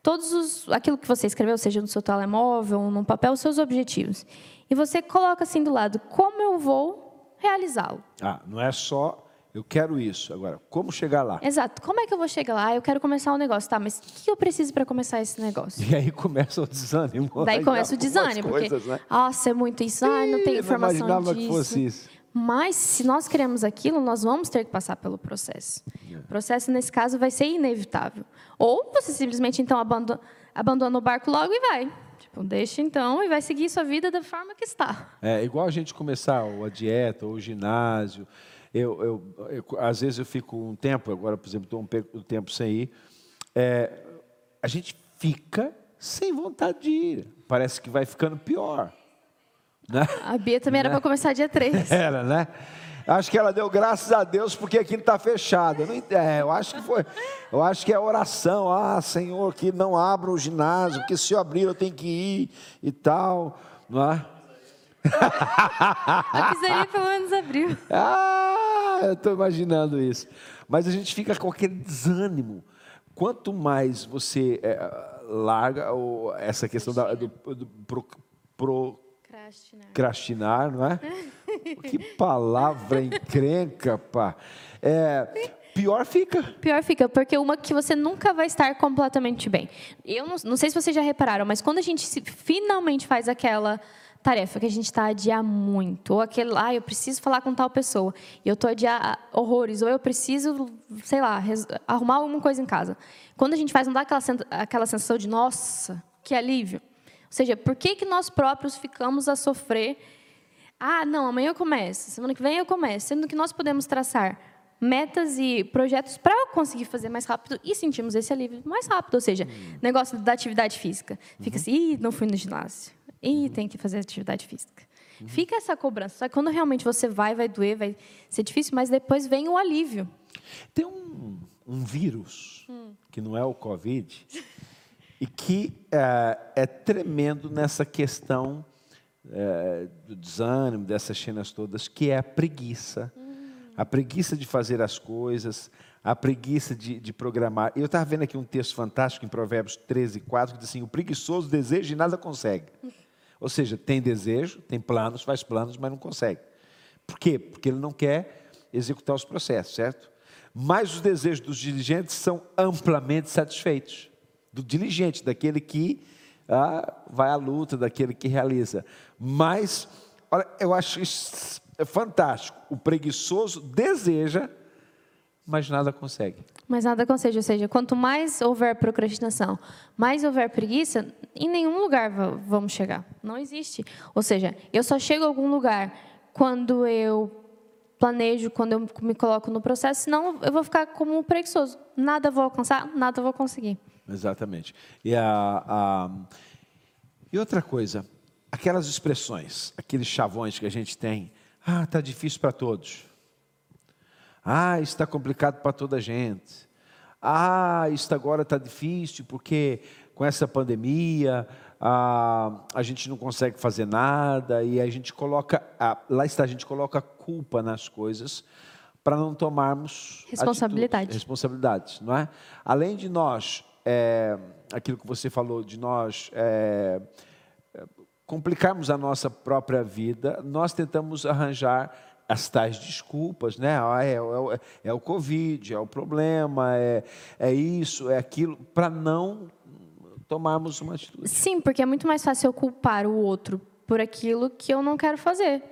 todos os aquilo que você escreveu, seja no seu telemóvel, num papel, os seus objetivos. E você coloca assim do lado, como eu vou realizá-lo? Ah, não é só eu quero isso. Agora, como chegar lá? Exato. Como é que eu vou chegar lá? Eu quero começar um negócio. Tá, mas o que eu preciso para começar esse negócio? E aí começa o desânimo. Daí começa o desânimo. Coisas, porque, né? nossa, é muito isso. Ai, não tem informação não disso. que fosse isso. Mas, se nós queremos aquilo, nós vamos ter que passar pelo processo. É. O processo, nesse caso, vai ser inevitável. Ou você simplesmente, então, abandona, abandona o barco logo e vai. Tipo, deixa, então, e vai seguir sua vida da forma que está. É igual a gente começar a dieta ou o ginásio. Eu, eu, eu, às vezes eu fico um tempo, agora, por exemplo, estou um tempo sem ir, é, a gente fica sem vontade de ir. Parece que vai ficando pior. Né? A Bia também né? era para começar dia 3. Era, né? Acho que ela deu graças a Deus porque aquilo está fechado. Eu, não, é, eu acho que foi. Eu acho que é oração. Ah, Senhor, que não abra o ginásio, porque se eu abrir eu tenho que ir e tal. Não é? A pizzaria pelo menos abriu. Ah, eu estou imaginando isso. Mas a gente fica com aquele desânimo. Quanto mais você é, larga ou, essa questão da, do, do pro, procrastinar, não é? que palavra encrenca, pá. É, pior fica. Pior fica, porque uma que você nunca vai estar completamente bem. Eu não, não sei se vocês já repararam, mas quando a gente se, finalmente faz aquela tarefa que a gente está a adiar muito, ou aquele, ah, eu preciso falar com tal pessoa, e eu estou a adiar horrores, ou eu preciso, sei lá, arrumar alguma coisa em casa. Quando a gente faz, não dá aquela, aquela sensação de, nossa, que alívio. Ou seja, por que, que nós próprios ficamos a sofrer? Ah, não, amanhã eu começo, semana que vem eu começo, sendo que nós podemos traçar metas e projetos para conseguir fazer mais rápido e sentimos esse alívio mais rápido. Ou seja, uhum. negócio da atividade física. Fica uhum. assim, Ih, não fui no ginásio. E tem que fazer atividade física. Uhum. Fica essa cobrança. Só que quando realmente você vai, vai doer, vai ser difícil, mas depois vem o alívio. Tem um, um vírus, hum. que não é o Covid, e que é, é tremendo nessa questão é, do desânimo, dessas cenas todas, que é a preguiça. Hum. A preguiça de fazer as coisas, a preguiça de, de programar. Eu estava vendo aqui um texto fantástico em Provérbios 13, 4, que diz assim: o preguiçoso deseja e nada consegue. Ou seja, tem desejo, tem planos, faz planos, mas não consegue. Por quê? Porque ele não quer executar os processos, certo? Mas os desejos dos diligentes são amplamente satisfeitos. Do diligente, daquele que ah, vai à luta, daquele que realiza. Mas, olha, eu acho isso fantástico. O preguiçoso deseja, mas nada consegue. Mas nada consegue, ou seja, quanto mais houver procrastinação, mais houver preguiça, em nenhum lugar vamos chegar. Não existe. Ou seja, eu só chego a algum lugar quando eu planejo, quando eu me coloco no processo, senão eu vou ficar como um preguiçoso. Nada vou alcançar, nada vou conseguir. Exatamente. E, a, a... e outra coisa, aquelas expressões, aqueles chavões que a gente tem, ah, está difícil para todos. Ah, está complicado para toda a gente. Ah, isso agora está difícil porque com essa pandemia a, a gente não consegue fazer nada e a gente coloca, a, lá está, a gente coloca culpa nas coisas para não tomarmos responsabilidade. responsabilidades, não é? Além de nós, é, aquilo que você falou, de nós é, complicarmos a nossa própria vida, nós tentamos arranjar as tais desculpas, né? Ah, é, é, é, o Covid, é o problema, é, é isso, é aquilo, para não tomarmos uma atitude. Sim, porque é muito mais fácil eu culpar o outro por aquilo que eu não quero fazer.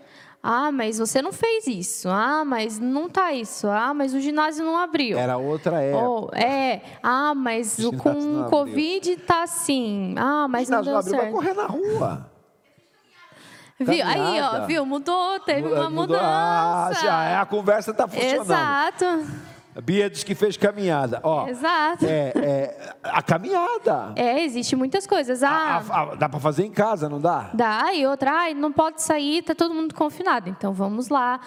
Ah, mas você não fez isso. Ah, mas não tá isso. Ah, mas o ginásio não abriu. Era outra época. Oh, é. Ah, mas o com o Covid tá assim. Ah, mas o não deu não abriu, certo. vai correr na rua. Viu? Aí, ó, viu? Mudou, teve uma Mudou. mudança. Ah, a conversa está funcionando. Exato. A Bia disse que fez caminhada. Ó, Exato. É, é, a caminhada. É, existe muitas coisas. Ah, A- a- dá para fazer em casa, não dá? dá. E outra, ah, não pode sair, tá todo mundo confinado. Então vamos lá.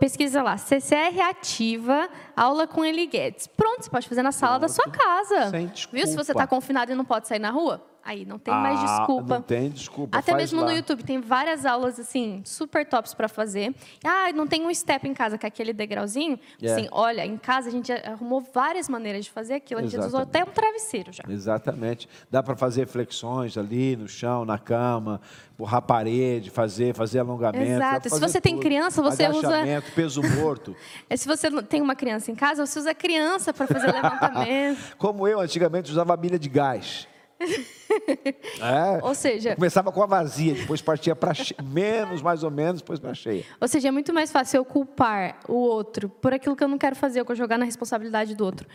Pesquisa lá, CCR ativa, aula com Eli Guedes. Pronto, você pode fazer na sala da sua casa. Sem Viu? Se desculpa. você está confinado e não pode sair na rua, aí não tem mais Ah, desculpa. Não tem desculpa. Até mesmo lá. no YouTube tem várias aulas assim super tops para fazer. Ah, não tem um step em casa que é aquele degrauzinho. É. Assim, olha, em casa a gente arrumou várias maneiras de fazer aquilo. A gente usou Exatamente. até um travesseiro já. Exatamente. Dá para fazer flexões ali no chão, na cama, borrar a parede, fazer, fazer alongamento. Exato. pra Se fazer você tem tudo. criança, você usa- peso morto. É, Se você tem uma criança em casa, você usa criança para fazer levantamento. Como eu antigamente usava a milha de gás. É. Ou seja, Começava com a vazia, depois partia para menos, mais ou menos, depois para cheia. ou seja, é muito mais fácil eu culpar o outro por aquilo que eu não quero fazer, eu jogar na responsabilidade do outro.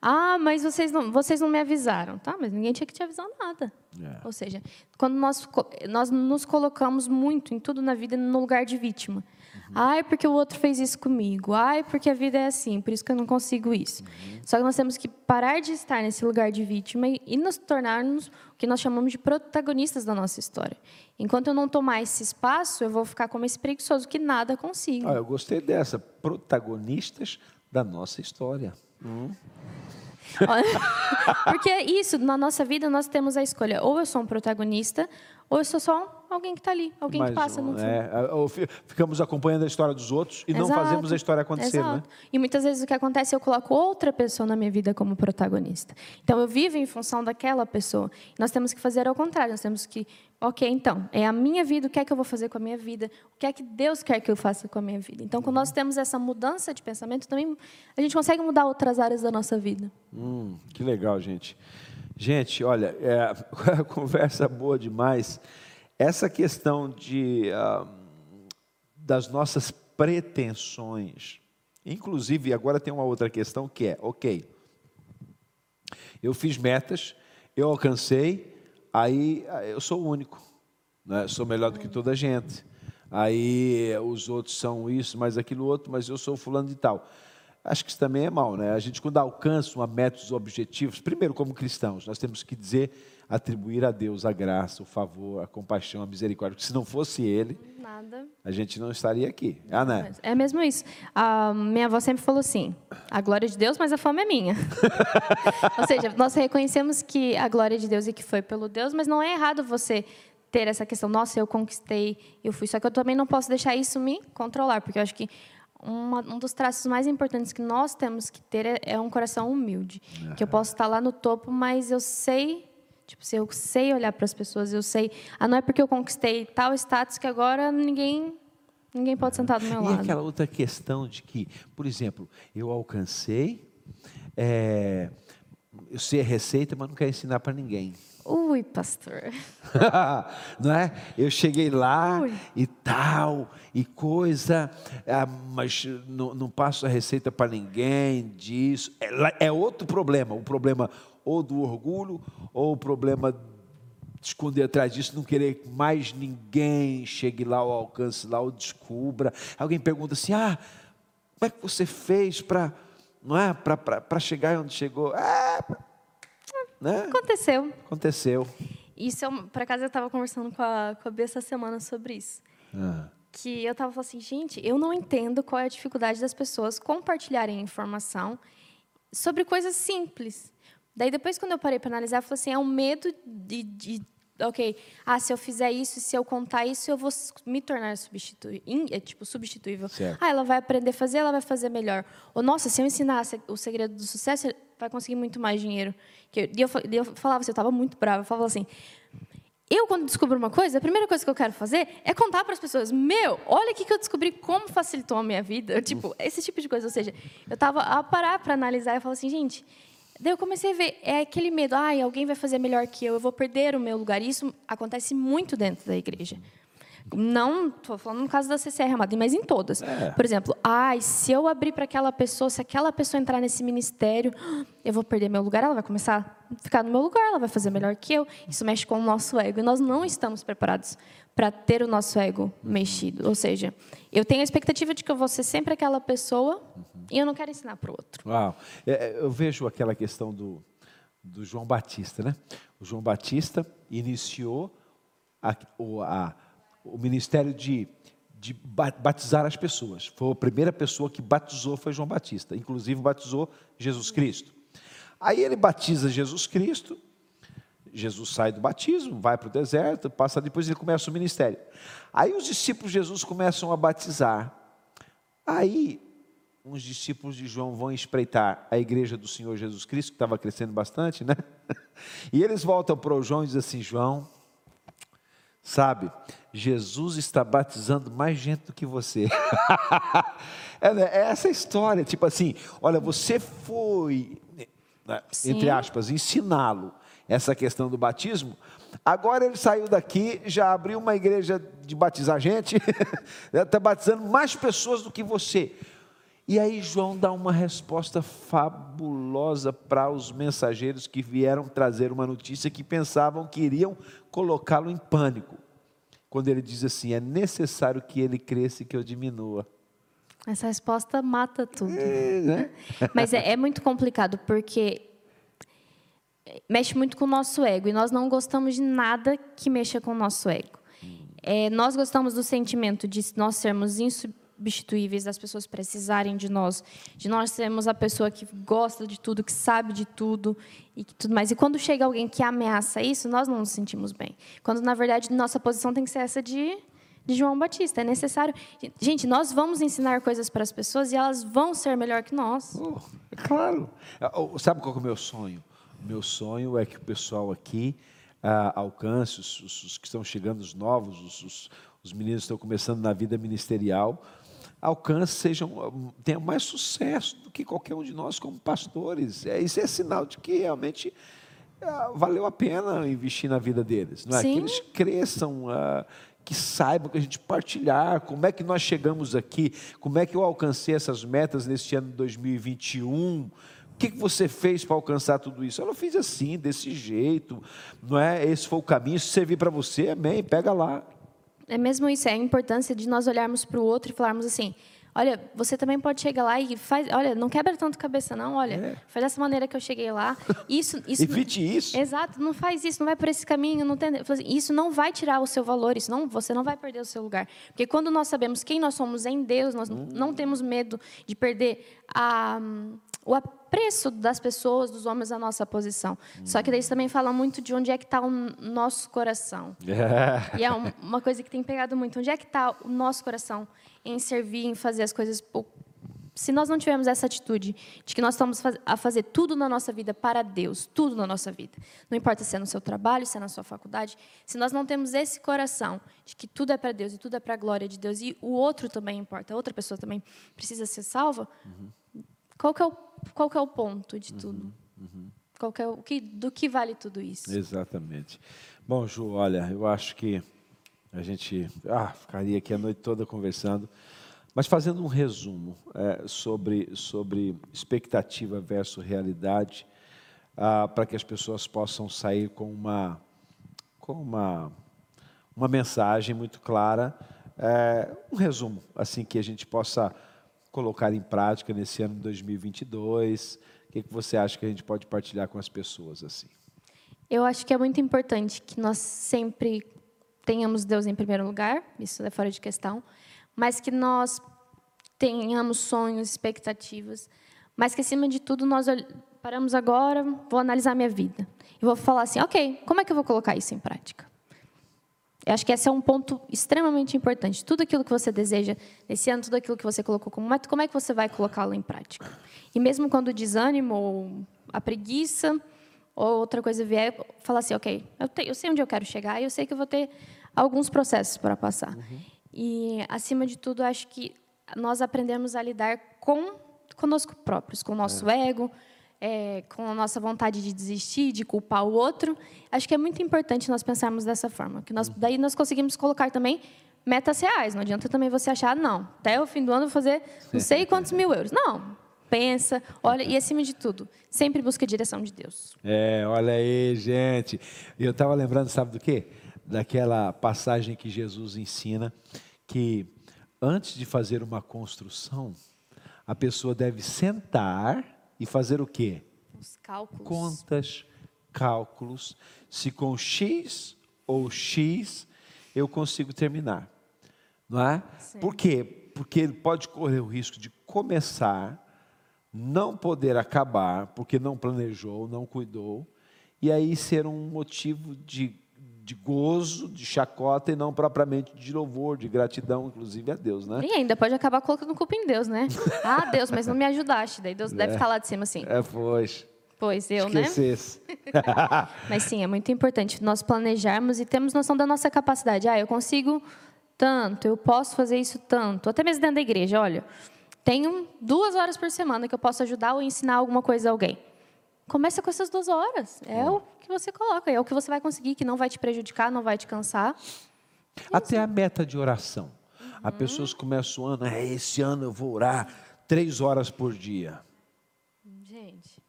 Ah, mas vocês não, vocês não me avisaram, tá? Mas ninguém tinha que te avisar nada. É. Ou seja, quando nós, nós nos colocamos muito em tudo na vida no lugar de vítima. Ai, porque o outro fez isso comigo. Ai, porque a vida é assim, por isso que eu não consigo isso. Só que nós temos que parar de estar nesse lugar de vítima e, nos tornarmos o que nós chamamos de protagonistas da nossa história. Enquanto eu não tomar esse espaço, eu vou ficar como esse preguiçoso que nada consigo. Ah, eu gostei dessa. Protagonistas da nossa história. Porque é isso, na nossa vida nós temos a escolha. Ou eu sou um protagonista, ou eu sou só alguém que está ali, alguém Mais que passa no fundo. é, fi- ficamos acompanhando a história dos outros e não Exato, fazemos a história acontecer, né? E muitas vezes o que acontece é eu coloco outra pessoa na minha vida como protagonista. Então eu vivo em função daquela pessoa. Nós temos que fazer ao contrário. Nós temos que, ok, então é a minha vida. O que é que eu vou fazer com a minha vida? O que é que Deus quer que eu faça com a minha vida? Então quando nós temos essa mudança de pensamento, também a gente consegue mudar outras áreas da nossa vida. Hum, que legal, gente. Gente, olha, é, a conversa boa demais. Essa questão de, ah, das nossas pretensões. Inclusive, agora tem uma outra questão que é, ok, eu fiz metas, eu alcancei, aí ah, eu sou o único, né? sou melhor do que toda a gente. Aí os outros são isso, mas aquilo outro, mas eu sou fulano de tal. Acho que isso também é mal, né? A gente, quando alcança uma meta, os objetivos, primeiro, como cristãos, nós temos que dizer, atribuir a Deus a graça, o favor, a compaixão, a misericórdia. Porque se não fosse Ele, Nada. a gente não estaria aqui. Ah, né? É mesmo isso. A minha avó sempre falou assim: a glória de Deus, mas a fome é minha. Ou seja, nós reconhecemos que a glória de Deus e que foi pelo Deus, mas não é errado você ter essa questão, nossa, eu conquistei, eu fui. Só que eu também não posso deixar isso me controlar, porque eu acho que uma, um dos traços mais importantes que nós temos que ter é, é um coração humilde. Que eu posso estar lá no topo, mas eu sei. Tipo, se eu sei olhar para as pessoas, eu sei. Ah, não é porque eu conquistei tal status que agora ninguém Ninguém pode sentar do meu E lado. aquela outra questão de que, por exemplo, eu alcancei, é, eu sei a receita, mas não quero ensinar para ninguém. Ui, pastor. não é? Eu cheguei lá Ui. e tal, e coisa, ah, mas não, não passo a receita para ninguém disso. É, é outro problema, o problema ou do orgulho, ou o problema de esconder atrás disso, não querer que mais ninguém chegue lá ao alcance lá, ou descubra. Alguém pergunta assim, ah, como é que você fez para, não é, para chegar onde chegou? É, né? Aconteceu. Aconteceu. Isso, é um- por acaso, eu estava conversando com a, com a Bia essa semana sobre isso. Ah. Que eu estava falando assim, gente, eu não entendo qual é a dificuldade das pessoas compartilharem informação sobre coisas simples. Daí, depois, quando eu parei para analisar, eu falei assim, é um medo de, de ok, ah, se eu fizer isso, se eu contar isso, eu vou me tornar substitui, in- é, tipo, substituível. Certo. Ah, ela vai aprender a fazer, ela vai fazer melhor. Ou, nossa, se eu ensinar o segredo do sucesso, vai conseguir muito mais dinheiro. Que eu- E eu, fa- eu falava assim, eu estava muito brava, eu falava assim, eu, quando descubro uma coisa, a primeira coisa que eu quero fazer é contar para as pessoas: meu, olha aqui que eu descobri como facilitou a minha vida. Tipo, esse tipo de coisa. Ou seja, eu estava a parar para analisar e falar assim, gente. Daí eu comecei a ver, é aquele medo, ai, alguém vai fazer melhor que eu, eu vou perder o meu lugar. Isso acontece muito dentro da igreja. Não estou falando no caso da CCR Ramada, mas em todas. É. Por exemplo, ai, se eu abrir para aquela pessoa, se aquela pessoa entrar nesse ministério, eu vou perder meu lugar, ela vai começar a ficar no meu lugar, ela vai fazer melhor que eu. Isso mexe com o nosso ego. E nós não estamos preparados para ter o nosso ego mexido. Ou seja, eu tenho a expectativa de que eu vou ser sempre aquela pessoa e eu não quero ensinar para o outro. Uau. É, é, eu vejo aquela questão do, do João Batista, né? O João Batista iniciou a, a o ministério de, de batizar as pessoas. Foi a primeira pessoa que batizou foi João Batista, inclusive batizou Jesus Cristo. Aí ele batiza Jesus Cristo, Jesus sai do batismo, vai para o deserto, passa depois ele começa o ministério. Aí os discípulos de Jesus começam a batizar. Aí uns discípulos de João vão espreitar a igreja do Senhor Jesus Cristo, que estava crescendo bastante, né? E eles voltam para o João e dizem assim: João, sabe, Jesus está batizando mais gente do que você. É, né, é, essa história, tipo assim, olha, você foi, né, entre aspas, ensiná-lo essa questão do batismo. Agora ele saiu daqui, já abriu uma igreja de batizar gente, está batizando mais pessoas do que você. E aí João dá uma resposta fabulosa para os mensageiros que vieram trazer uma notícia que pensavam que iriam colocá-lo em pânico quando ele diz assim: é necessário que ele cresça e que eu diminua. Essa resposta mata tudo. É, né? Mas é, é muito complicado, porque mexe muito com o nosso ego e nós não gostamos de nada que mexa com o nosso ego. É, nós gostamos do sentimento de nós sermos insubstituíveis, das pessoas precisarem de nós, de nós sermos a pessoa que gosta de tudo, que sabe de tudo e tudo mais. E quando chega alguém que ameaça isso, nós não nos sentimos bem. Quando na verdade nossa posição tem que ser essa de de João Batista. É necessário. Gente, nós vamos ensinar coisas para as pessoas e elas vão ser melhor que nós. Oh, é claro. Ah, oh, sabe qual é o meu sonho? Meu sonho é que o pessoal aqui ah, alcance, os, os, os, que estão chegando, os novos, os, os meninos que estão começando na vida ministerial, alcance, sejam, tenham mais sucesso do que qualquer um de nós como pastores. É, isso é sinal de que realmente ah, valeu a pena investir na vida deles. Não é? Que eles cresçam, ah, que saibam que a gente partilhar, como é que nós chegamos aqui, como é que eu alcancei essas metas neste ano de 2021. O que, que você fez para alcançar tudo isso? Eu fiz assim, desse jeito, não é? Esse foi o caminho. Se servir para você, amém, pega lá. É mesmo isso, é a importância de nós olharmos para o outro e falarmos assim: olha, você também pode chegar lá e faz, olha, não quebra tanto cabeça não, olha, é. faz dessa maneira que eu cheguei lá. Isso, isso Evite isso. Exato, não faz isso, não vai por esse caminho, não tem, assim, isso não vai tirar o seu valor, isso não, você não vai perder o seu lugar. Porque quando nós sabemos quem nós somos em Deus, nós hum. não temos medo de perder a, o apreço das pessoas, dos homens à nossa posição. Hum. Só que daí isso também fala muito de onde é que está o nosso coração. É. E é uma coisa que tem pegado muito. Onde é que está o nosso coração? em servir, em fazer as coisas. Se nós não tivermos essa atitude de que nós estamos a fazer tudo na nossa vida para Deus, tudo na nossa vida, não importa se é no seu trabalho, se é na sua faculdade, se nós não temos esse coração de que tudo é para Deus e tudo é para a glória de Deus e o outro também importa, a outra pessoa também precisa ser salva, uhum. qual, que é o, qual é o ponto de tudo? Uhum. Uhum. Qual é o que, do que vale tudo isso? Exatamente. Bom, Ju, olha, eu acho que a gente ah, ficaria aqui a noite toda conversando. Mas fazendo um resumo é, sobre, sobre expectativa versus realidade, ah, para que as pessoas possam sair com uma, com uma, uma mensagem muito clara, é, um resumo, assim que a gente possa colocar em prática nesse ano de 2022. O que, que você acha que a gente pode partilhar com as pessoas assim? Eu acho que é muito importante que nós sempre tenhamos Deus em primeiro lugar, isso é fora de questão, mas que nós tenhamos sonhos, expectativas, mas que acima de tudo nós paramos agora, vou analisar minha vida e vou falar assim, ok, como é que eu vou colocar isso em prática? Eu acho que esse é um ponto extremamente importante. Tudo aquilo que você deseja nesse ano, tudo aquilo que você colocou como meta, como é que você vai colocá-lo em prática? E mesmo quando o desânimo ou a preguiça ou outra coisa vier, falar assim, ok, eu, te, eu sei onde eu quero chegar e eu sei que eu vou ter alguns processos para passar. Uhum. E, acima de tudo, acho que nós aprendemos a lidar com conosco próprios, com o nosso é. ego, é, com a nossa vontade de desistir, de culpar o outro. Acho que é muito importante nós pensarmos dessa forma, que nós, daí nós conseguimos colocar também metas reais. Não adianta também você achar, não, até o fim do ano vou fazer não sei quantos mil euros. Não, pensa, olha, e acima de tudo, sempre busca a direção de Deus. É, olha aí, gente. Eu estava lembrando, sabe do quê? Daquela passagem que Jesus ensina que antes de fazer uma construção, a pessoa deve sentar e fazer o quê? Os cálculos. Contas, cálculos, se com X ou X eu consigo terminar. Não é? Sim. Por quê? Porque ele pode correr o risco de começar, não poder acabar, porque não planejou, não cuidou, e aí ser um motivo de de gozo, de chacota e não propriamente de louvor, de gratidão, inclusive a Deus, né? E ainda pode acabar colocando culpa em Deus, né? ah, Deus, mas não me ajudaste. Daí Deus é. deve ficar lá de cima assim. É, pois. Pois eu, Esquecesse. né? mas sim, é muito importante nós planejarmos e termos noção da nossa capacidade. Ah, eu consigo tanto, eu posso fazer isso tanto. Até mesmo dentro da igreja, olha, tenho duas horas por semana que eu posso ajudar ou ensinar alguma coisa a alguém. Começa com essas duas horas. É o que você coloca, é o que você vai conseguir, que não vai te prejudicar, não vai te cansar. Até a meta de oração. Uhum. As pessoas começam o ano, é, esse ano eu vou orar três horas por dia. Gente.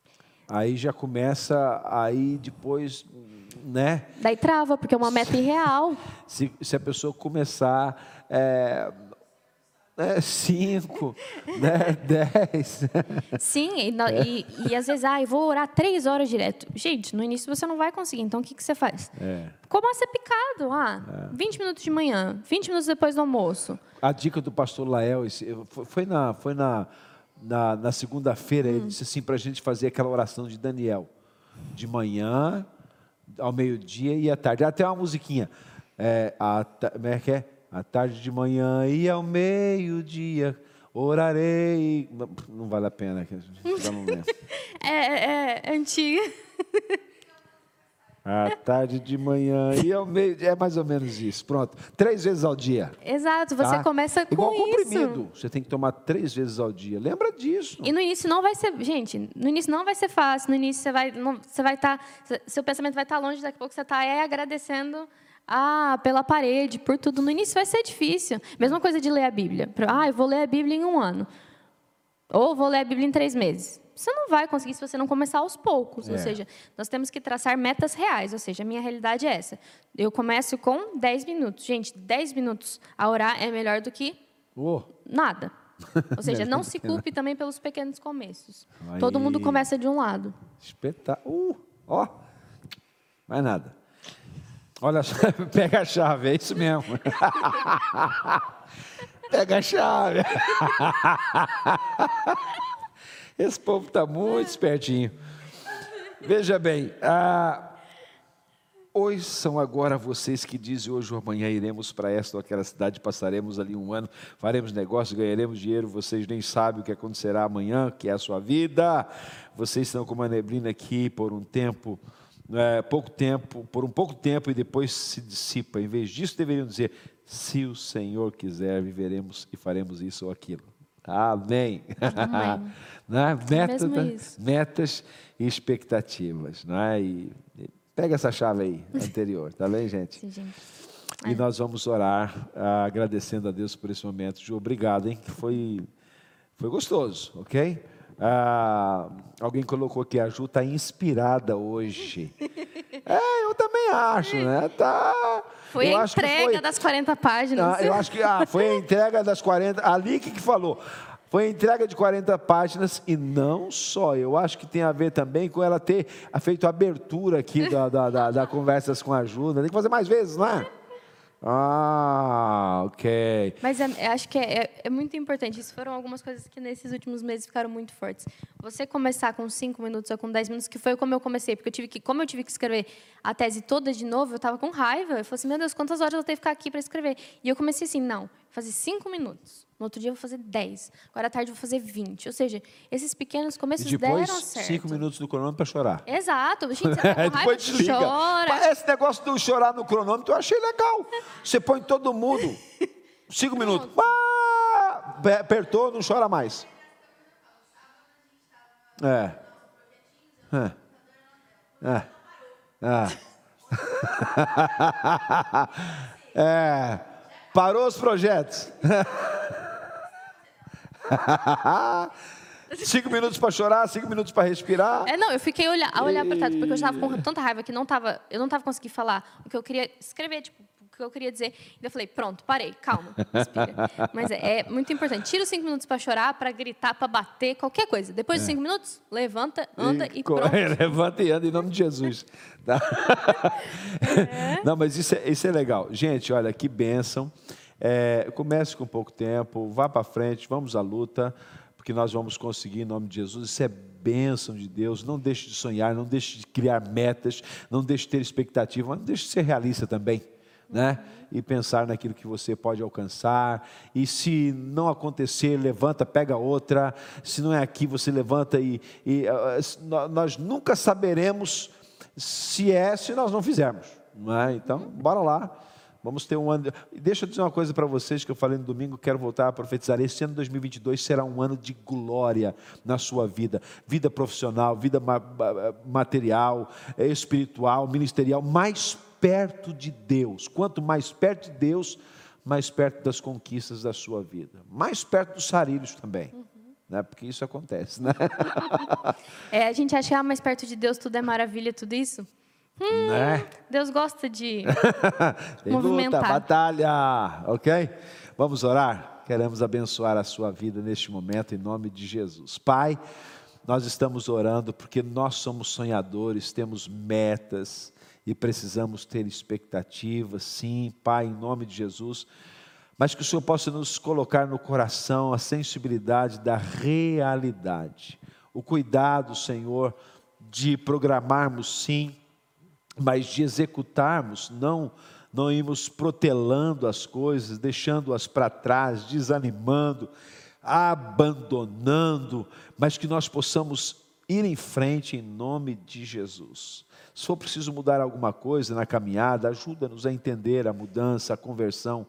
Aí já começa, aí depois, né? Daí trava, porque é uma meta irreal. Se, se a pessoa começar é, né, cinco, né, dez. Sim, e, e, e, às vezes, ah, eu vou orar três horas direto. Gente, no início você não vai conseguir, então o que, que você faz? É. Começa a picado, ah, é. 20 minutos de manhã, 20 minutos depois do almoço. A dica do pastor Lael, foi na, foi na, na, na segunda-feira, hum. ele disse assim, para a gente fazer aquela oração de Daniel, de manhã, ao meio-dia e à tarde. Até uma musiquinha. É, a, como é que é? À tarde de manhã e ao meio-dia orarei. Não vale a pena. É, é, é antiga. À tarde de manhã e ao meio É mais ou menos isso. Pronto. Três vezes ao dia. Exato. Você tá? começa com Igual isso. comprimido. Você tem que tomar três vezes ao dia. Lembra disso. E no início não vai ser... Gente, no início não vai ser fácil. No início você vai estar... Você vai tá, seu pensamento vai estar tá longe. Daqui a pouco você está é, agradecendo ah, pela parede, por tudo. No início vai ser difícil. Mesma coisa de ler a Bíblia. Ah, eu vou ler a Bíblia em um ano. Ou vou ler a Bíblia em três meses. Você não vai conseguir se você não começar aos poucos. É. Ou seja, nós temos que traçar metas reais. Ou seja, a minha realidade é essa. Eu começo com 10 minutos. Gente, 10 minutos a orar é melhor do que oh. nada. Ou seja, não se culpe também pelos pequenos começos. Aí. Todo mundo começa de um lado. Espetáculo. Uh, ó, mais nada. Olha só, pega a chave, é isso mesmo. pega a chave. Esse povo está muito espertinho. Veja bem, ah, hoje são agora vocês que dizem hoje ou amanhã iremos para esta ou aquela cidade, passaremos ali um ano, faremos negócio, ganharemos dinheiro, vocês nem sabem o que acontecerá amanhã, que é a sua vida. Vocês estão como a neblina aqui por um tempo é, pouco tempo, por um pouco tempo e depois se dissipa. Em vez disso, deveriam dizer: se o Senhor quiser, viveremos e faremos isso ou aquilo. Amém. Amém. né? metas, metas e expectativas. Não? E, e pega essa chave aí, anterior, tá bem, gente? Sim, gente. E é. nós vamos orar, agradecendo a Deus por esse momento. Ju, obrigado, hein? Foi, foi gostoso, ok? Ah, alguém colocou aqui, a Ju está inspirada hoje. É, eu também acho, né? Tá, foi a entrega foi, das 40 páginas. Ah, eu acho que ah, foi a entrega das 40. Ali que, que falou. Foi a entrega de 40 páginas e não só. Eu acho que tem a ver também com ela ter feito a abertura aqui da, da, da, da conversas com a Ju. Tem que fazer mais vezes, não é? Ah, ok. Mas é, acho que é, é, é, muito importante. Isso foram algumas coisas que nesses últimos meses ficaram muito fortes. Você começar com 5 minutos ou com 10 minutos, que foi como eu comecei, porque eu tive que, como eu tive que escrever a tese toda de novo, eu estava com raiva. Eu falei assim, meu Deus, quantas horas eu tenho que ficar aqui para escrever? E eu comecei assim, não, fazer cinco minutos. No outro dia eu vou fazer 10. Agora à tarde eu vou fazer 20. Ou seja, esses pequenos começos e depois, deram certo. cinco minutos no cronômetro para chorar. Exato. Gente, você tá com raiva, chora. Esse negócio de chorar no cronômetro eu achei legal. Você põe todo mundo. Cinco minutos. Ah, apertou, não chora mais. É. É. É. É. é. Parou os projetos. cinco minutos para chorar, cinco minutos para respirar. É, não, eu fiquei olhar, a olhar para trás, porque eu estava com tanta raiva que não tava, eu não estava conseguindo falar o que eu queria escrever, tipo, o que eu queria dizer. E eu falei, pronto, parei, calma, respira. Mas é, é muito importante. Tira os cinco minutos para chorar, para gritar, para bater, qualquer coisa. Depois de é. cinco minutos, levanta, anda e, e pronto. levanta e anda em nome de Jesus. Tá? É. Não, mas isso é, isso é legal. Gente, olha, que bênção. É, comece com pouco tempo, vá para frente, vamos à luta, porque nós vamos conseguir em nome de Jesus. Isso é bênção de Deus. Não deixe de sonhar, não deixe de criar metas, não deixe de ter expectativa, mas não deixe de ser realista também. Né? E pensar naquilo que você pode alcançar. E se não acontecer, levanta, pega outra. Se não é aqui, você levanta e, e uh, nós nunca saberemos se é se nós não fizermos. É? Então, bora lá. Vamos ter um ano. Deixa eu dizer uma coisa para vocês que eu falei no domingo, quero voltar a profetizar. Esse ano 2022 será um ano de glória na sua vida, vida profissional, vida material, espiritual, ministerial, mais perto de Deus. Quanto mais perto de Deus, mais perto das conquistas da sua vida, mais perto dos sarilhos também. Uhum. Né? Porque isso acontece, né? É, a gente acha que ah, mais perto de Deus tudo é maravilha, tudo isso. Hum, né? Deus gosta de movimentar. Luta, batalha, ok? Vamos orar? Queremos abençoar a sua vida neste momento em nome de Jesus. Pai, nós estamos orando porque nós somos sonhadores, temos metas e precisamos ter expectativas, sim, Pai, em nome de Jesus. Mas que o Senhor possa nos colocar no coração a sensibilidade da realidade, o cuidado, Senhor, de programarmos sim mas de executarmos, não não irmos protelando as coisas, deixando-as para trás, desanimando, abandonando, mas que nós possamos ir em frente em nome de Jesus. Se for preciso mudar alguma coisa na caminhada, ajuda-nos a entender a mudança, a conversão.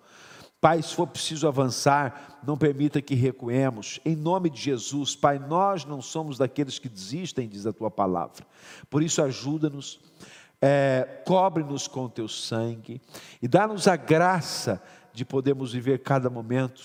Pai, se for preciso avançar, não permita que recuemos. Em nome de Jesus, Pai, nós não somos daqueles que desistem, diz a tua palavra. Por isso, ajuda-nos é, cobre-nos com teu sangue e dá-nos a graça de podermos viver cada momento,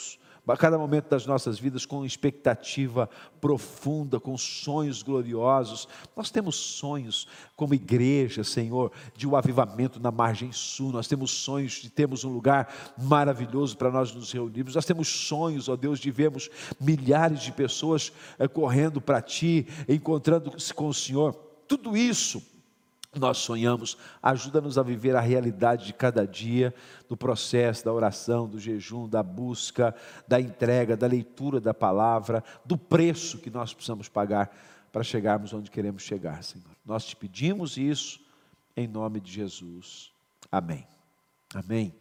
cada momento das nossas vidas com expectativa profunda, com sonhos gloriosos. Nós temos sonhos como igreja, Senhor, de um avivamento na margem sul. Nós temos sonhos de termos um lugar maravilhoso para nós nos reunirmos. Nós temos sonhos, ó Deus, de vermos milhares de pessoas é, correndo para Ti, encontrando-se com o Senhor. Tudo isso nós sonhamos, ajuda-nos a viver a realidade de cada dia, do processo da oração, do jejum, da busca, da entrega, da leitura da palavra, do preço que nós precisamos pagar para chegarmos onde queremos chegar, Senhor. Nós te pedimos isso em nome de Jesus. Amém. Amém.